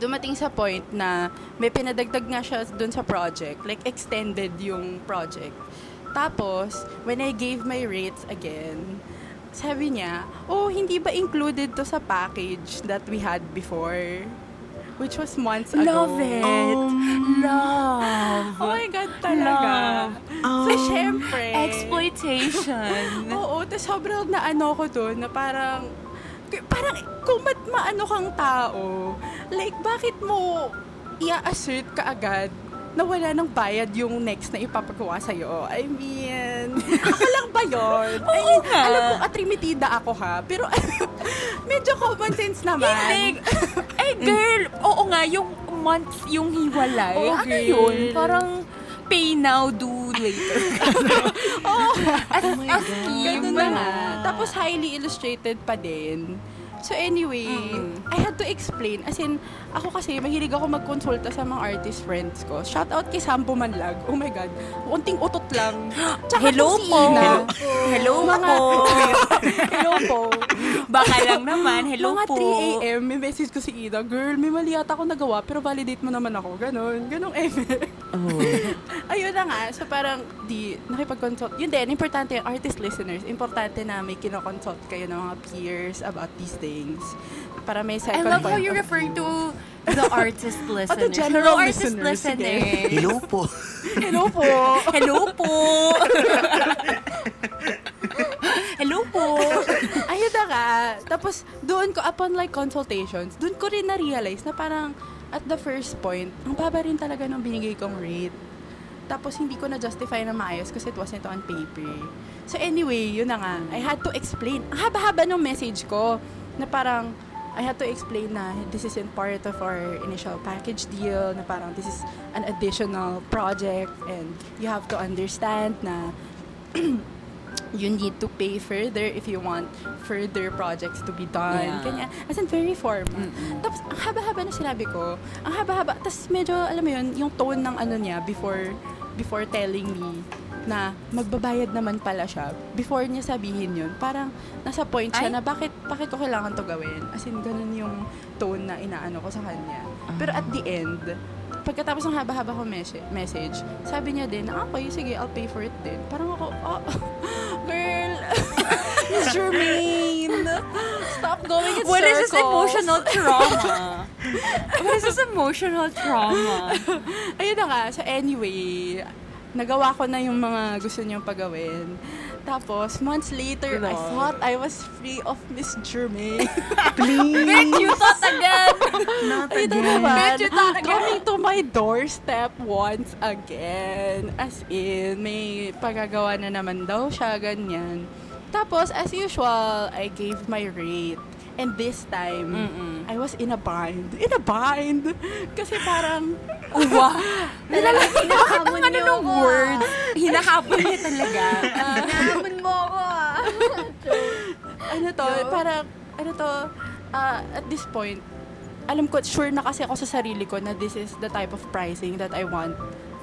C: dumating sa point na may pinadagdag nga siya dun sa project. Like, extended yung project. Tapos, when I gave my rates again, sabi niya, oh, hindi ba included to sa package that we had before? Which was months ago.
A: Love it. Love.
C: Oh my God, talaga. So, syempre.
A: Exploitation.
C: Oo, tapos sobrang naano ko doon na parang, parang kung mat maano kang tao, like bakit mo i-assert ka agad na wala nang bayad yung next na ipapagawa sa'yo. I mean, ako lang ba yun? I mean,
A: nga.
C: alam ko, atrimitida ako ha. Pero medyo common sense naman.
A: Hindi. Eh, girl, oo nga, yung months, yung hiwalay.
C: Oo,
A: ano yun? Parang pay now, do later.
C: Oo.
A: As, as scheme.
C: Ganun na nga. Tapos highly illustrated pa din. So anyway, I had to explain. As in, ako kasi, mahilig ako magkonsulta sa mga artist friends ko. Shout out kay Sampo Manlag. Oh my God. Unting utot lang. Tsaka
A: Hello
C: si
A: po.
C: Ina.
A: Hello
C: Mga-
A: po.
C: Hello po.
A: Baka lang naman, hello
C: Mga
A: po.
C: 3 a.m. may message ko si Ida, girl, may mali ata ako nagawa, pero validate mo naman ako. Ganon. Ganong eme.
B: Oh.
C: Ayun na nga. So parang di, nakipag-consult. Yun din, importante, artist listeners, importante na may kinoconsult kayo ng mga peers about these things. Para may
A: I
C: second
A: love how
C: of
A: referring to the artist listeners.
C: general
A: Hello, artist
C: listeners, sige.
A: listeners.
B: Hello po.
C: Hello po.
A: Hello po. Hello po.
C: Ayun na nga. Tapos, doon ko, upon like consultations, doon ko rin na-realize na parang, at the first point, ang baba rin talaga nung binigay kong rate. Tapos, hindi ko na-justify na maayos kasi it wasn't on paper. So, anyway, yun na nga. I had to explain. Ang haba-haba ng message ko na parang, I had to explain na this isn't part of our initial package deal, na parang this is an additional project and you have to understand na you need to pay further if you want further projects to be done.
A: Yeah.
C: Kanya, as in very formal. Tapos, ang haba-haba na sinabi ko, ang haba-haba, tapos medyo, alam mo yun, yung tone ng ano niya before, before telling me na magbabayad naman pala siya. Before niya sabihin yun, parang nasa point siya
A: Ay.
C: na bakit, bakit ko kailangan to gawin? As in, ganun yung tone na inaano ko sa kanya. Pero at the end, pagkatapos ng haba-haba ko mes- message, sabi niya din, ah, okay, sige, I'll pay for it din. Parang ako, oh, girl, Miss Jermaine, stop going in
A: What is this
C: circles.
A: emotional trauma? What is this emotional trauma?
C: Ayun na nga. So anyway, nagawa ko na yung mga gusto niyong pagawin. Tapos, months later, I
A: Lord.
C: thought I was free of Miss Jermaine.
A: Bitch, you thought again!
B: Not again.
C: naman.
A: Bitch, you thought again!
C: Coming to my doorstep once again. As in, may pagagawa na naman daw siya, ganyan. Tapos, as usual, I gave my rate. And this time,
A: Mm-mm.
C: I was in a bind. In a bind! Kasi parang,
A: Wow!
D: Talagang hinahamon
A: Ano
D: niyo
A: nung
D: ako,
A: words?
D: ah.
A: Hinahabol niya talaga.
D: Hinahamon mo ako, ah.
C: ano to,
D: Go.
C: parang, ano to, ah, at this point, alam ko, sure na kasi ako sa sarili ko na this is the type of pricing that I want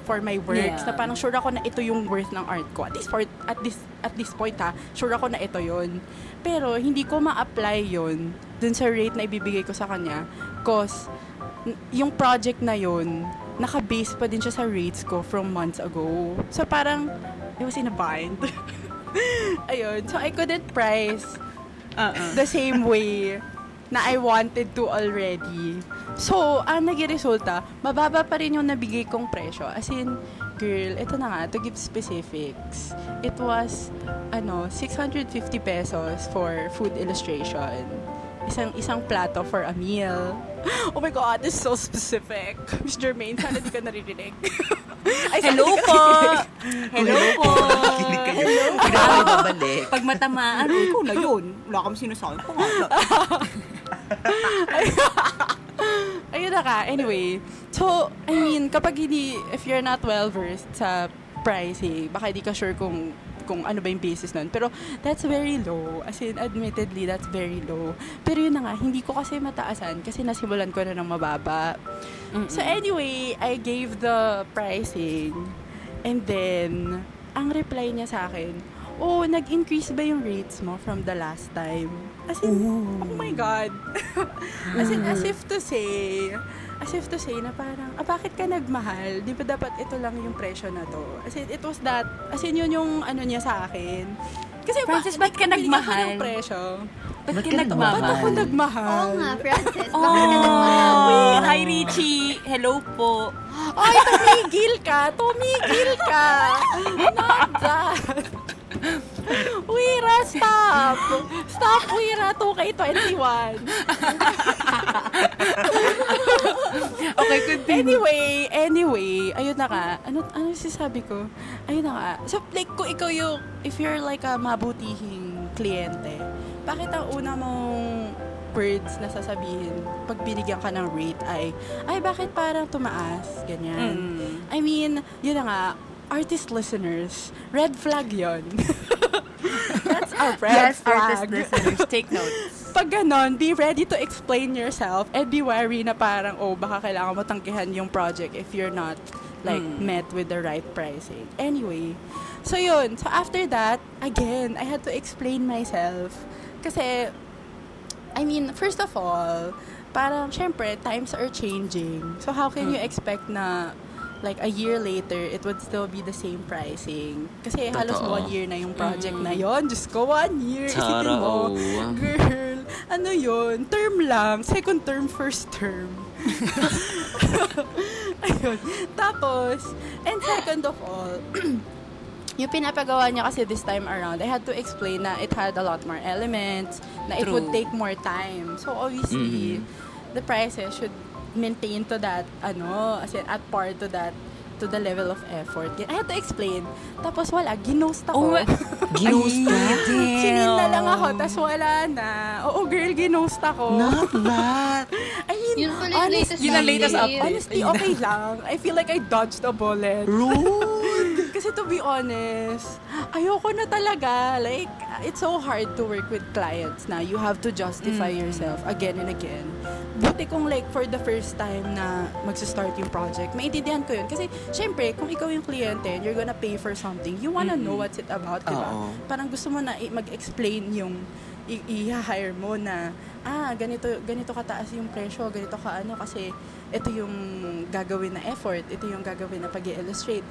C: for my works.
A: Yeah.
C: Na parang sure ako na ito yung worth ng art ko. At this point, at this, at this point ha, sure ako na ito yon Pero, hindi ko ma-apply yon dun sa rate na ibibigay ko sa kanya. Cause, yung project na yon naka-base pa din siya sa rates ko from months ago. So, parang, I was in a bind. Ayun. So, I couldn't price
A: Uh-uh.
C: the same way na I wanted to already. So, ang naging resulta, mababa pa rin yung nabigay kong presyo. As in, girl, ito na nga, to give specifics. It was, ano, 650 pesos for food illustration. Isang isang plato for a meal. Oh my God, this is so specific. Miss Jermaine, sana di ka naririnig. Ay,
A: Hello po! Hello po!
B: Kinig kayo. Hindi ako babalik.
A: Pag matamaan, ay, ikaw na yun. Wala kang sinasabi ko nga.
C: Ayun na ka. Anyway, so, I mean, kapag hindi, if you're not well-versed sa pricing, baka hindi ka sure kung kung ano ba yung basis nun. Pero that's very low. As in, admittedly, that's very low. Pero yun na nga, hindi ko kasi mataasan kasi nasimulan ko na ng mababa. So anyway, I gave the pricing. And then, ang reply niya sa akin, oh, nag-increase ba yung rates mo from the last time? As in, oh my God. as in, as if to say, as if to say na parang, ah, bakit ka nagmahal? Di ba dapat ito lang yung presyo na to? As in, it was that, as in, yun yung ano niya sa akin. Kasi
A: Francis,
C: ba-
A: ba't ka nagmahal?
C: ng presyo.
A: Ba't
B: Ba't
A: ka nagmamahal?
C: Ba't ako nagmahal?
D: Oo nga, Francis. Bakit ka nagmahal?
A: Oh, hi Richie. Hello po.
C: Ay, tumigil ka! Tumigil ka! Not that! Wira, stop! Stop, Wira! 2K21!
A: Okay, continue.
C: Anyway, anyway, ayun na nga. Ano, ano sinasabi ko? Ayun na nga. So, like, kung ikaw yung, if you're like a mabutihing kliyente, bakit ang una mong words na sasabihin pag binigyan ka ng rate ay, ay, bakit parang tumaas? Ganyan.
A: Mm.
C: I mean, yun na nga, artist listeners, red flag yon. That's a red
A: Yes,
C: flag.
A: artist listeners, take notes.
C: Pag ganon, be ready to explain yourself and be wary na parang, oh, baka kailangan mo tanggihan yung project if you're not like
A: Hmm.
C: met with the right pricing. Anyway, so yun. So after that, again, I had to explain myself. Kasi, I mean, first of all, parang, syempre, times are changing. So how can you
A: Hmm.
C: expect na like a year later, it would still be the same pricing. Kasi halos
B: Totoo.
C: one year na yung project
A: Mm.
C: na yon Diyos ko, one year. Isipin
B: Tara,
C: mo,
B: oh.
C: girl, ano yon Term lang. Second term, first term. Ayun. Tapos, and second of all, yung pinapagawa niya kasi this time around, I had to explain na it had a lot more elements, na it would
A: True.
C: take more time. So obviously, the prices should maintain to that, ano, as in, at par to that, to the level of effort. I had to explain. Tapos wala, ginost
A: Oh,
C: ako.
A: my-
B: Ginost ka?
A: Ay,
C: Sininda lang ako, tapos wala na. Oo, girl, ginost ako.
B: Not that.
C: I mean,
D: Yun
C: honest-
D: latest
A: Yun ang latest
D: update.
A: update.
C: Honestly, okay lang. I feel like I dodged a bullet.
B: Rude.
C: Be honest, ayoko na talaga. Like, it's so hard to work with clients na you have to justify yourself again and again. Buti kung like for the first time na magsa-start yung project, maintindihan ko yun. Kasi, syempre, kung ikaw yung kliyente and you're gonna pay for something, you wanna know what's it about, di ba? Parang gusto mo na mag-explain yung i- i-hire mo na ah, ganito ganito kataas yung presyo, ganito ka ano kasi ito yung gagawin na effort, ito yung gagawin na pag illustrate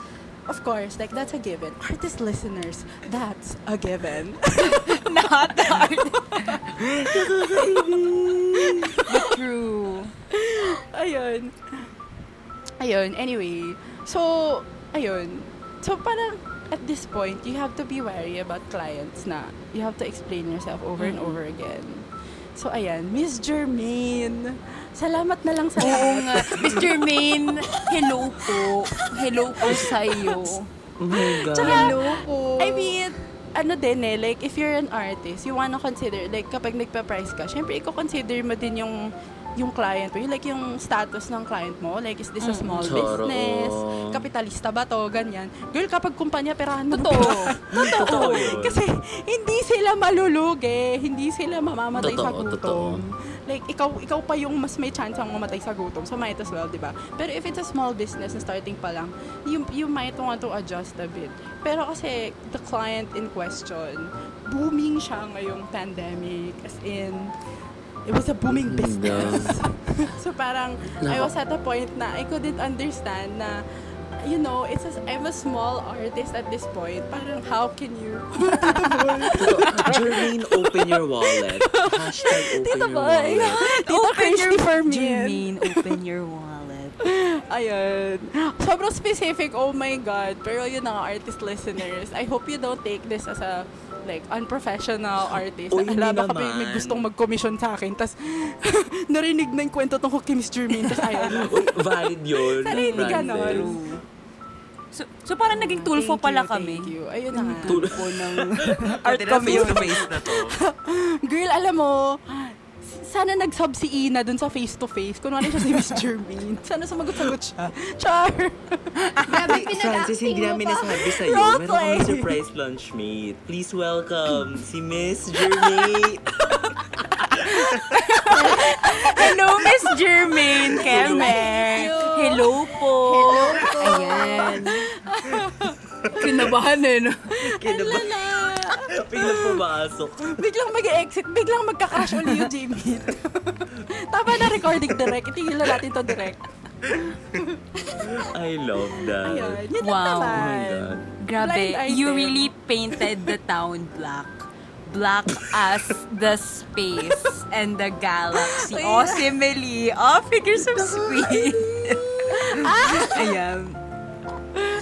C: Of course, like that's a given. Artist listeners, that's a given.
A: Not the artist. But true.
C: ayun. Ayun, anyway. So, ayun. So, parang at this point, you have to be wary about clients na you have to explain yourself over and over again. So, ayan. Miss Jermaine, salamat na lang sa
A: Oo nga. Mr. Main, hello po. Hello po sa'yo.
B: Oh my God.
C: Tsaka,
D: po.
C: I mean, ano din eh, like, if you're an artist, you wanna consider, like, kapag nagpa-price ka, syempre, i-consider mo din yung yung client mo, yung like yung status ng client mo, like is this a small
B: Totoo.
C: business, kapitalista ba to, ganyan. Girl, kapag kumpanya, perahan mo.
A: Totoo.
B: Totoo yun.
C: Kasi hindi sila malulugi, hindi sila mamamatay sa
B: Totoo,
C: gutom.
B: totoo.
C: Like, ikaw ikaw pa yung mas may chance ang mamatay sa gutom. So, might as well, di ba? Pero if it's a small business na starting pa lang, you, you might want to adjust a bit. Pero kasi, the client in question, booming siya ngayong pandemic. As in, it was a booming business. so, parang, I was at a point na I couldn't understand na you know, it's a, I'm a small artist at this point. Parang, how can you?
B: Jermaine, open your wallet. Hashtag open
C: Tita
B: your
C: Boy.
B: wallet.
C: Tita Kirsty for me.
A: Jermaine, open your wallet.
C: Ayun. Sobrang specific, oh my God. Pero yun na nga, artist listeners, I hope you don't take this as a like unprofessional artist.
B: Uy, hindi
C: Ala, baka may, gustong mag-commission sa akin. Tapos, narinig na yung kwento tungkol kay Miss Jermaine. Tapos, ayaw.
B: Uy, valid yun. Valid.
C: ganon.
A: So, so parang naging tulfo
C: Thank
A: pala
C: you,
A: kami.
C: Thank you. Ayun na nga.
A: Tulfo ng
B: Art
A: community.
B: face to face na to.
C: Girl, alam mo, sana nag-sub si Ina dun sa face-to-face. Kunwari siya si Miss Jermaine. Sana sumagot-sagot siya. Char!
D: Grabe,
B: Francis, hindi namin nasabi sa'yo. Meron kami surprise lunch mate. Please welcome si Miss Jermaine.
A: Hello, Miss Jermaine Kemer. Hello po.
D: Hello po.
A: Ayan. Kinabahan eh, no?
B: Kinabahan.
C: na!
B: Biglang pumasok.
C: Biglang mag-exit, biglang magka-crash ulit yung Jamie. Tama na recording direct. Itigil na natin to direct.
B: I love that.
C: Ayun. Yun
A: Wow.
B: Oh my God.
A: Grabe,
C: Blind
A: you
C: item.
A: really painted the town black. Black as the space and the galaxy. Oh, simile. Oh, figures of speech. Ayan.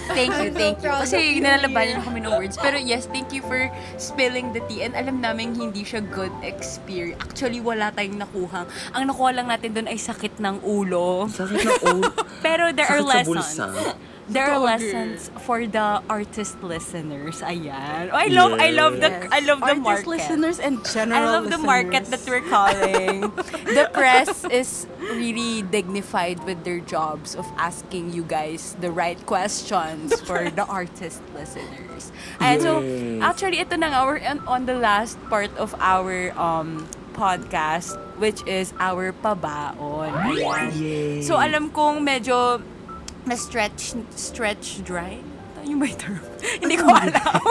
E: Thank you, thank you. Kasi na kami ng words. Pero yes, thank you for spilling the tea. And alam namin hindi siya good experience. Actually, wala tayong nakuha. Ang nakuha lang natin doon ay sakit ng ulo.
B: Sakit ng ulo.
A: Pero there are
B: Sakit sa
A: lessons.
B: bulsa.
A: There are lessons for the artist listeners. Ayan. Oh, I love I love the
C: Yes.
A: I love the
C: Artist
A: market.
C: listeners and
A: I
C: general
A: love the market that we're calling. the press is really dignified with their jobs of asking you guys the right questions for the artist listeners. And so,
B: Yes.
A: actually, ito na nga, we're on, on the last part of our um, podcast, which is our pabaon. Ayan.
B: Yay.
A: So, alam kong medyo na-stretch, stretch dry? Yung ba yung term? Hindi ko alam.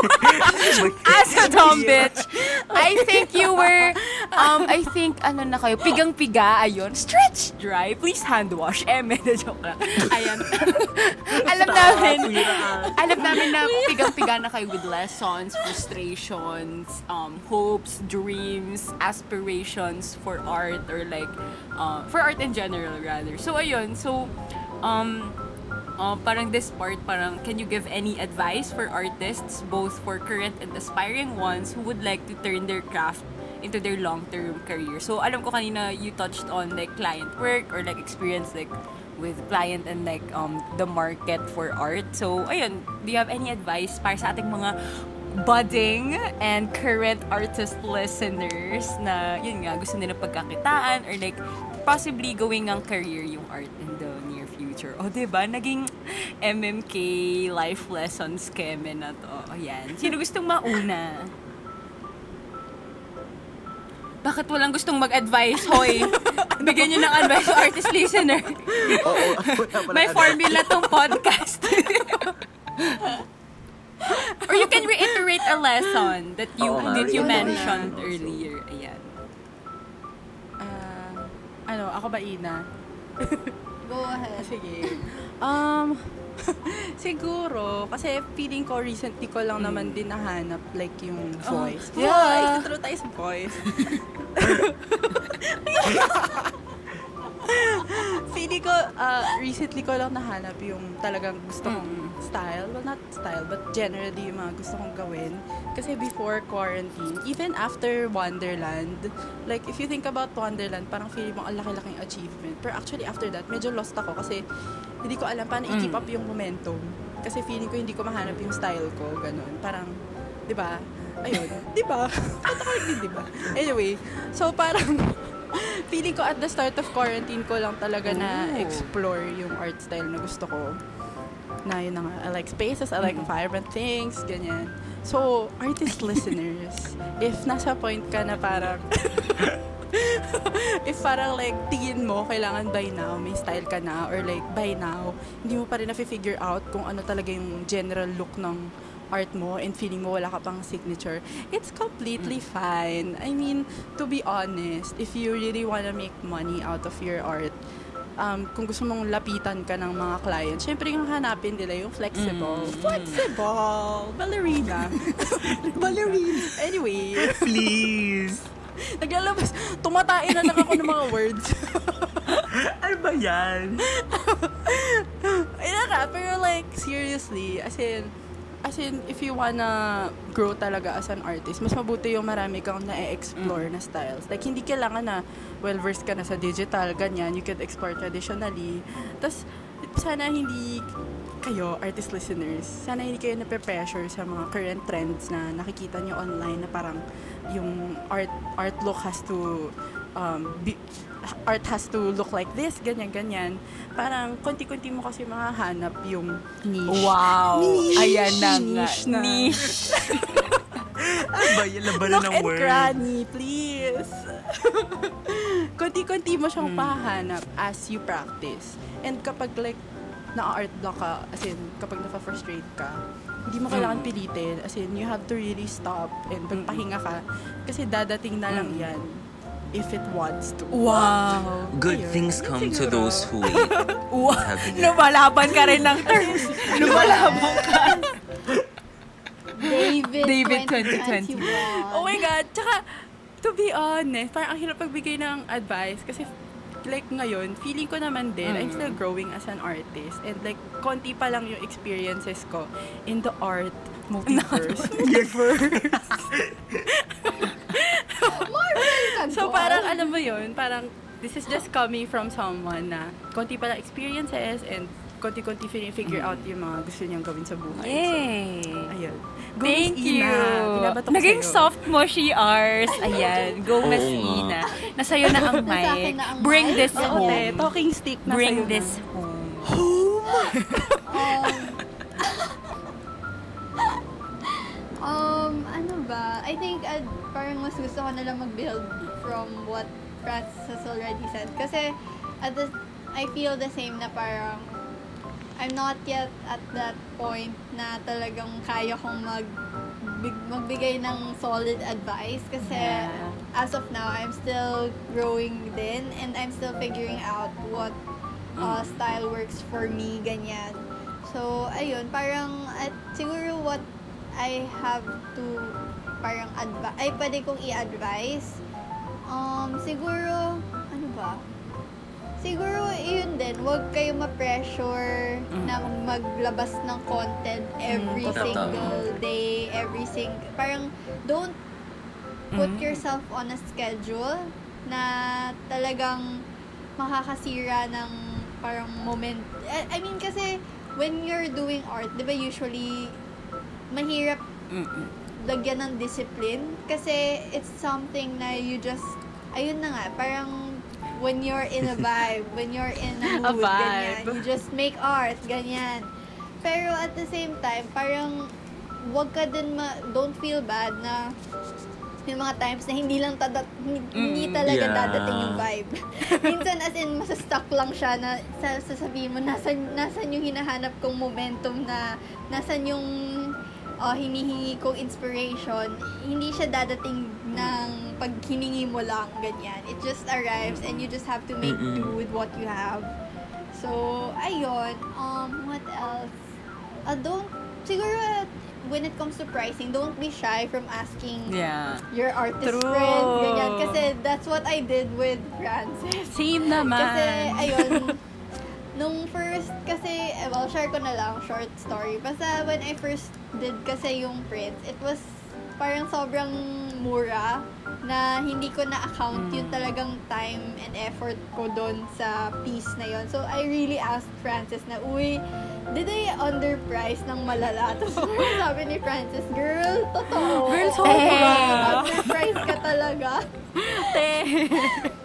A: As a dumb bitch, I think you were, um, I think, ano na kayo, pigang-piga, ayun. Stretch dry. Please hand wash. Eh, medyo joke lang. Ayan. alam namin, alam namin na pigang-piga na kayo with lessons, frustrations, um, hopes, dreams, aspirations for art or like, uh, for art in general rather. So, ayun. So, um, uh, parang this part, parang can you give any advice for artists, both for current and aspiring ones who would like to turn their craft into their long-term career? So, alam ko kanina you touched on like client work or like experience like with client and like um the market for art. So, ayun, do you have any advice para sa ating mga budding and current artist listeners na yun nga gusto nila pagkakitaan or like possibly going ang career yung art in the future. O, di ba? Naging MMK life lessons keme na to. Ayan. Sino gustong mauna? Bakit walang gustong mag-advise, hoy? Bigyan nyo ng advice sa artist listener.
B: Oo, wala pala
A: May formula tong podcast. Or you can reiterate a lesson that you
B: Oo
A: that you mentioned earlier. Ayan.
C: Ah, ano, ako ba Ina?
D: Go ahead.
C: Sige. Um, siguro, kasi feeling ko recently ko lang naman din nahanap like yung voice.
A: yeah.
C: Voice! Tuturo tayo sa voice. feeling ko, uh, recently ko lang nahanap yung talagang gusto kong style. Well, not style, but generally yung mga gusto kong gawin. Kasi before quarantine, even after Wonderland, like if you think about Wonderland, parang feeling mo ang laki-laking achievement. Pero actually after that, medyo lost ako kasi hindi ko alam paano i-keep up yung momentum. Kasi feeling ko hindi ko mahanap yung style ko, ganun. Parang, di ba? Ayun, di ba? Hindi, di ba? Anyway, so parang, feeling ko at the start of quarantine ko lang talaga na explore yung art style na gusto ko. Na yun na nga, I like spaces, I like vibrant things, ganyan. So, artist listeners, if nasa point ka na parang, if parang like, tingin mo, kailangan by now, may style ka na, or like, by now, hindi mo pa rin na-figure out kung ano talaga yung general look ng art mo and feeling mo wala ka pang signature, it's completely fine. I mean, to be honest, if you really wanna make money out of your art, um, kung gusto mong lapitan ka ng mga clients, syempre yung hanapin nila yung flexible. Flexible! Ballerina. Ballerina. Anyway,
B: Please.
C: naglalabas. Tumatain na lang ako ng mga words.
B: Ano ba yan?
C: Nga, pero like, seriously, as in, as in, if you wanna grow talaga as an artist, mas mabuti yung marami kang na-explore na styles. Like, hindi kailangan na well-versed ka na sa digital, ganyan. You could explore traditionally. Tapos, sana hindi kayo, artist listeners, sana hindi kayo nape-pressure sa mga current trends na nakikita nyo online na parang yung art art look has to um, be, art has to look like this, ganyan-ganyan. Parang konti-konti mo kasi makahanap yung niche.
A: Wow.
C: Niche.
A: Ayan na nga.
C: Niche na.
A: Niche.
B: Ano ba yan? Labanan
C: Look
B: ng
C: and
B: word.
C: granny, please. konti-konti mo siyang pahanap as you practice. And kapag like, na-art block ka, as in, kapag na-frustrate ka, hindi mo kailangan pilitin. As in, you have to really stop and magpahinga ka. Kasi dadating na lang yan if it wants to.
A: Wow.
B: Good
C: Ayun.
B: things come to
C: Siguro.
B: those who wait.
A: Wow.
B: Sabi niya.
A: Lumalaban ka rin ng terms. Lumalaban ka.
D: David,
A: David
D: 2021.
C: Oh my God! Tsaka, to be honest, parang ang hirap pagbigay ng advice kasi like ngayon, feeling ko naman din, I'm
A: Mm.
C: still growing as an artist. And like, konti pa lang yung experiences ko in the art multiverse. multiverse. So parang alam mo yun, parang this is just coming from someone na konti pa lang experiences and konti-konti figure out yung mga gusto niyang gawin sa buhay.
A: Yay!
C: So, ayun. Go,
A: Thank you.
C: Ina. Ko
A: Naging
C: sa'yo.
A: soft mo, she ours. Ayan. Go, Miss
B: nga.
A: Ina. Nasa'yo na ang mic.
D: na ang
A: Bring
D: mic.
A: this
C: te,
A: home.
C: talking stick na
A: Bring
C: sa'yo
A: this
C: na.
A: home.
D: Um, um, ano ba? I think uh, parang mas gusto ko na lang mag-build from what Francis has already said. Kasi at the, I feel the same na parang I'm not yet at that point na talagang kaya kong mag big- magbigay ng solid advice kasi
A: Yeah.
D: as of now I'm still growing din and I'm still figuring out what uh, style works for me ganyan so ayun parang at siguro what I have to parang advi- ay pwede kong i-advise um siguro ano ba Siguro, yun din, huwag kayo ma-pressure na maglabas ng content every
B: totoo.
D: single day, every single, parang don't put yourself on a schedule na talagang makakasira ng parang moment. I I mean, kasi when you're doing art, di ba usually mahirap lagyan ng discipline kasi it's something na you just ayun na nga parang when you're in a vibe when you're in a
C: A
D: mood
C: vibe.
D: ganyan you just make art ganyan pero at the same time parang wag ka din ma don't feel bad na yung mga times na hindi lang tada, hindi, hindi talaga
B: yeah.
D: dadating yung vibe. Minsan as in masastuck lang siya na sa, sasabihin mo nasan, nasan yung hinahanap kong momentum na nasan yung uh, hinihingi kong inspiration. Hindi siya dadating ng pag hiningi mo lang, ganyan. It just arrives and you just have to make do with what you have. So, ayun. Um, what else? Uh, don't, siguro, when it comes to pricing, don't be shy from asking
A: Yeah.
D: your artist
A: True.
D: friends, ganyan. Kasi that's what I did with Francis.
C: Same naman.
D: Kasi, ayun, nung first, kasi, eh, well, share ko na lang, short story. Basta, when I first did kasi yung prints, it was parang sobrang mura na hindi ko na-account yung talagang time and effort ko doon sa piece na yon. So, I really asked Francis na, uy, did I underprice ng malala? Tapos sabi ni Francis, girl, totoo.
A: Girl, sobra.
D: Underprice ka talaga. So,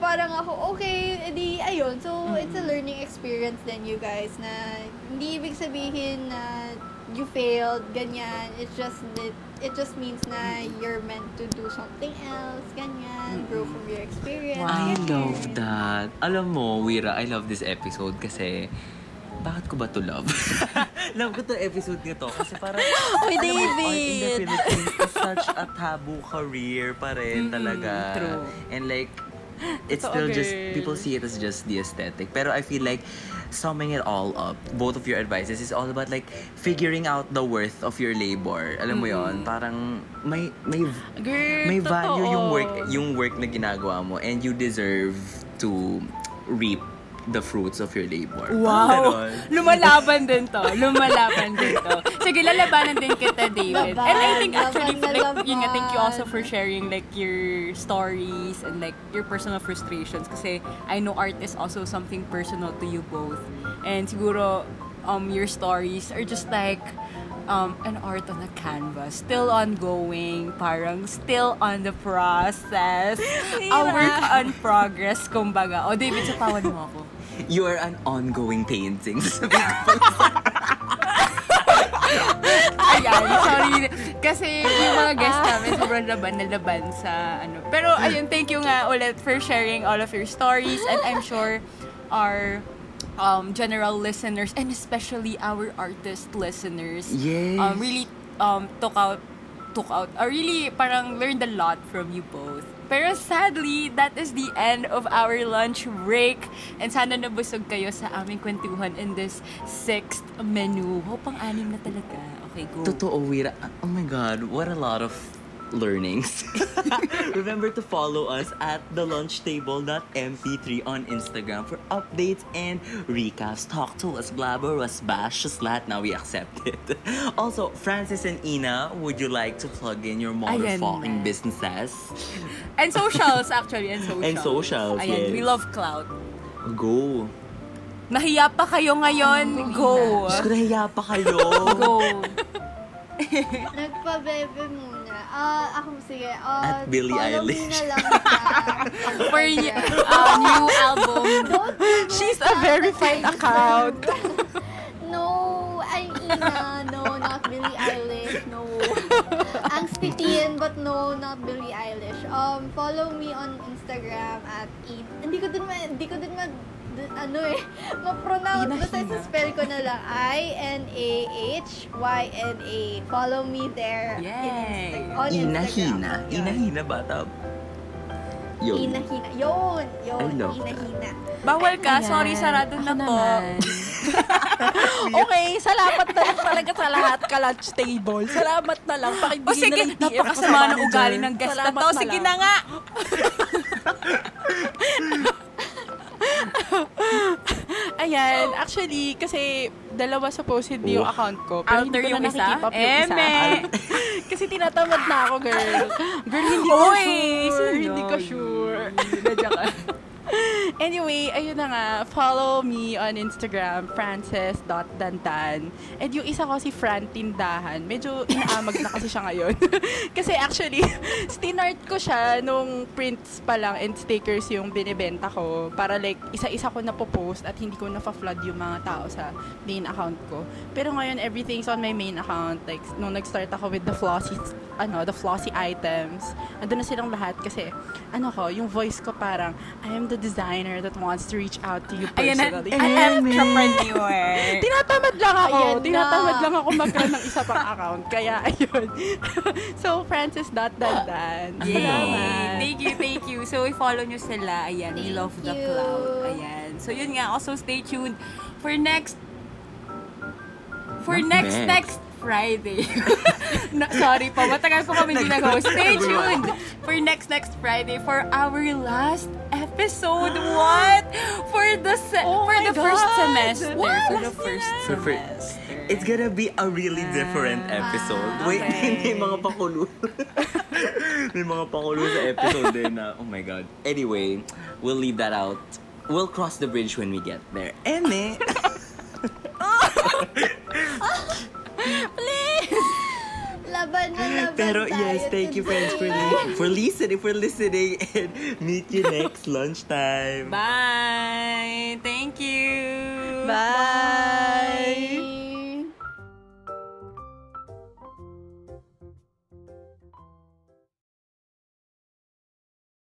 D: parang ako, okay, edi, ayun. So, it's a learning experience then, you guys, na hindi ibig sabihin na you failed, ganyan. It's just that, it just means na you're meant to do something else, ganyan. Grow from your experience.
B: I
D: ganyan.
B: love that. Alam mo, Wira, I love this episode kasi bakit ko ba to love? love ko to episode nito kasi parang
A: Oy,
B: alam mo, art in the
A: David!
B: Philippines is such a taboo career pa rin talaga.
A: true.
B: And like, it's still just,
C: girl.
B: people see it as just the aesthetic. Pero I feel like, summing it all up, both of your advices is all about like, figuring out the worth of your labor. Alam mo yon Parang, may, may
C: Girl,
B: may value yung
C: totoo.
B: work yung work na ginagawa mo and you deserve to reap the fruits of your labor.
A: Wow!
B: Ganon.
A: Lumalaban din to. Lumalaban din to. Sige, lalabanan din kita, David.
D: Laban,
A: And I think actually,
D: laban
A: like, yun nga, thank you also
D: laban.
A: for sharing like your stories and like your personal frustrations. Kasi I know art is also something personal to you both. And siguro, um, your stories are just like, um, an art on a canvas. Still ongoing, parang still on the process. A work on progress, kumbaga. O, David, satawan mo ako.
B: You are an ongoing painting. Sasabihin ko.
A: Ayan, sorry. Kasi yung mga guests namin sobrang laban na laban sa ano. Pero ayun, thank you nga ulit for sharing all of your stories and I'm sure our um, general listeners and especially our artist listeners
B: Yes.
A: um, really um, took out took out or really parang learned a lot from you both. Pero sadly, that is the end of our lunch break. And sana nabusog kayo sa aming kwentuhan in this sixth menu. Oh, pang-anim na talaga. Okay, go.
B: Totoo, Wira. Oh my God, what a lot of learnings. Remember to follow us at the lunch table.mp3 on Instagram for updates and recaps. Talk to us, blabber us, bash us, lahat. Now we accept it. Also, Francis and Ina, would you like to plug in your motherfucking
A: na.
B: businesses?
A: And socials, actually. And socials.
B: And socials,
A: Ayan,
B: yes.
A: we love cloud.
B: Go.
A: Nahiya pa kayo ngayon, go.
B: Diyos ko, nahiya pa kayo.
A: Go.
D: Nagpa-bebe muna. Ah, ako, sige. Ah,
B: At Billie Eilish.
D: na lang sa...
E: For y- uh, new album.
C: She's a verified account.
D: No, I'm Ina. No, not Billie Eilish. No. Angsty Tien, but no, not Billie Eilish. Um, follow me on Instagram at e Hindi ko din ma... Hindi ko din ma... ano eh, ma-pronounce. Basta spell ko na lang. I-N-A-H-Y-N-A. Follow me there. in
A: Yay.
B: Inahina.
D: Instagram. Yun.
B: Inahina bata. Yun.
D: Inahina. Yun. Yun. Inahina.
A: Bawal ka. Sorry, sarado na
E: Ako
A: po.
C: Okay, salamat na lang talaga sa lahat ka lunch table. Salamat na lang.
A: O
C: Pakibigyan
A: sige,
C: na lang
A: napakasama
C: sa
A: ng ugali ng guest na to. Sige na nga.
C: Ayan, actually, kasi dalawa supposedly yung account ko. Pero
A: Alter
C: hindi ko
A: yung
C: na
A: isa?
C: nakikip up yung isa.
A: Eme!
C: kasi tinatamad na ako, girl. Girl, hindi ko
A: Oy,
C: sure.
A: sino
C: Hindi ko
A: yun?
C: sure. Nadya ka. Anyway, ayun na nga. Follow me on Instagram, frances.dantan. And yung isa ko si Fran Tindahan. Medyo inaamag na kasi siya ngayon. kasi actually, stinart ko siya nung prints pa lang and stickers yung binibenta ko. Para like, isa-isa ko na post at hindi ko na-flood yung mga tao sa main account ko. Pero ngayon, everything's on my main account. Like, nung nag-start ako with the flossy, ano, the flossy items, andun na silang lahat kasi, ano ko, yung voice ko parang, I am the designer that wants to reach out to you
A: Ayan na.
C: personally.
A: An entrepreneur.
C: Tinatamad lang ako.
D: Ayan na.
C: Tinatamad lang ako magkaroon ng isa pang account. Kaya, ayun. so, francis.dandan.
A: Yay!
C: Salamat.
A: Thank you, thank you. So, i-follow nyo sila. Ayan, we
D: Thank
A: love the
D: you.
A: cloud. Ayan. So, yun nga. Also, stay tuned for next for
B: Not
A: next
B: next.
A: next Friday. Na- sorry po, matagal po kami hindi nag-host. Stay tuned for next next Friday for our last episode. What? For the se-
C: Oh
A: for the first
C: God!
A: semester.
C: What?
A: For the
C: Last
A: first
B: So for-
A: semester.
B: It's gonna be a really different episode. Wait,
A: okay.
B: may mga pakulo. may mga pakulo sa episode din na, oh my God. Anyway, we'll leave that out. We'll cross the bridge when we get there. Eme!
D: Laban na laban
B: Pero
D: tayo
B: yes, thank you friends for, li- for listening, for listening, and meet you next lunchtime.
A: Bye. Thank you.
C: Bye.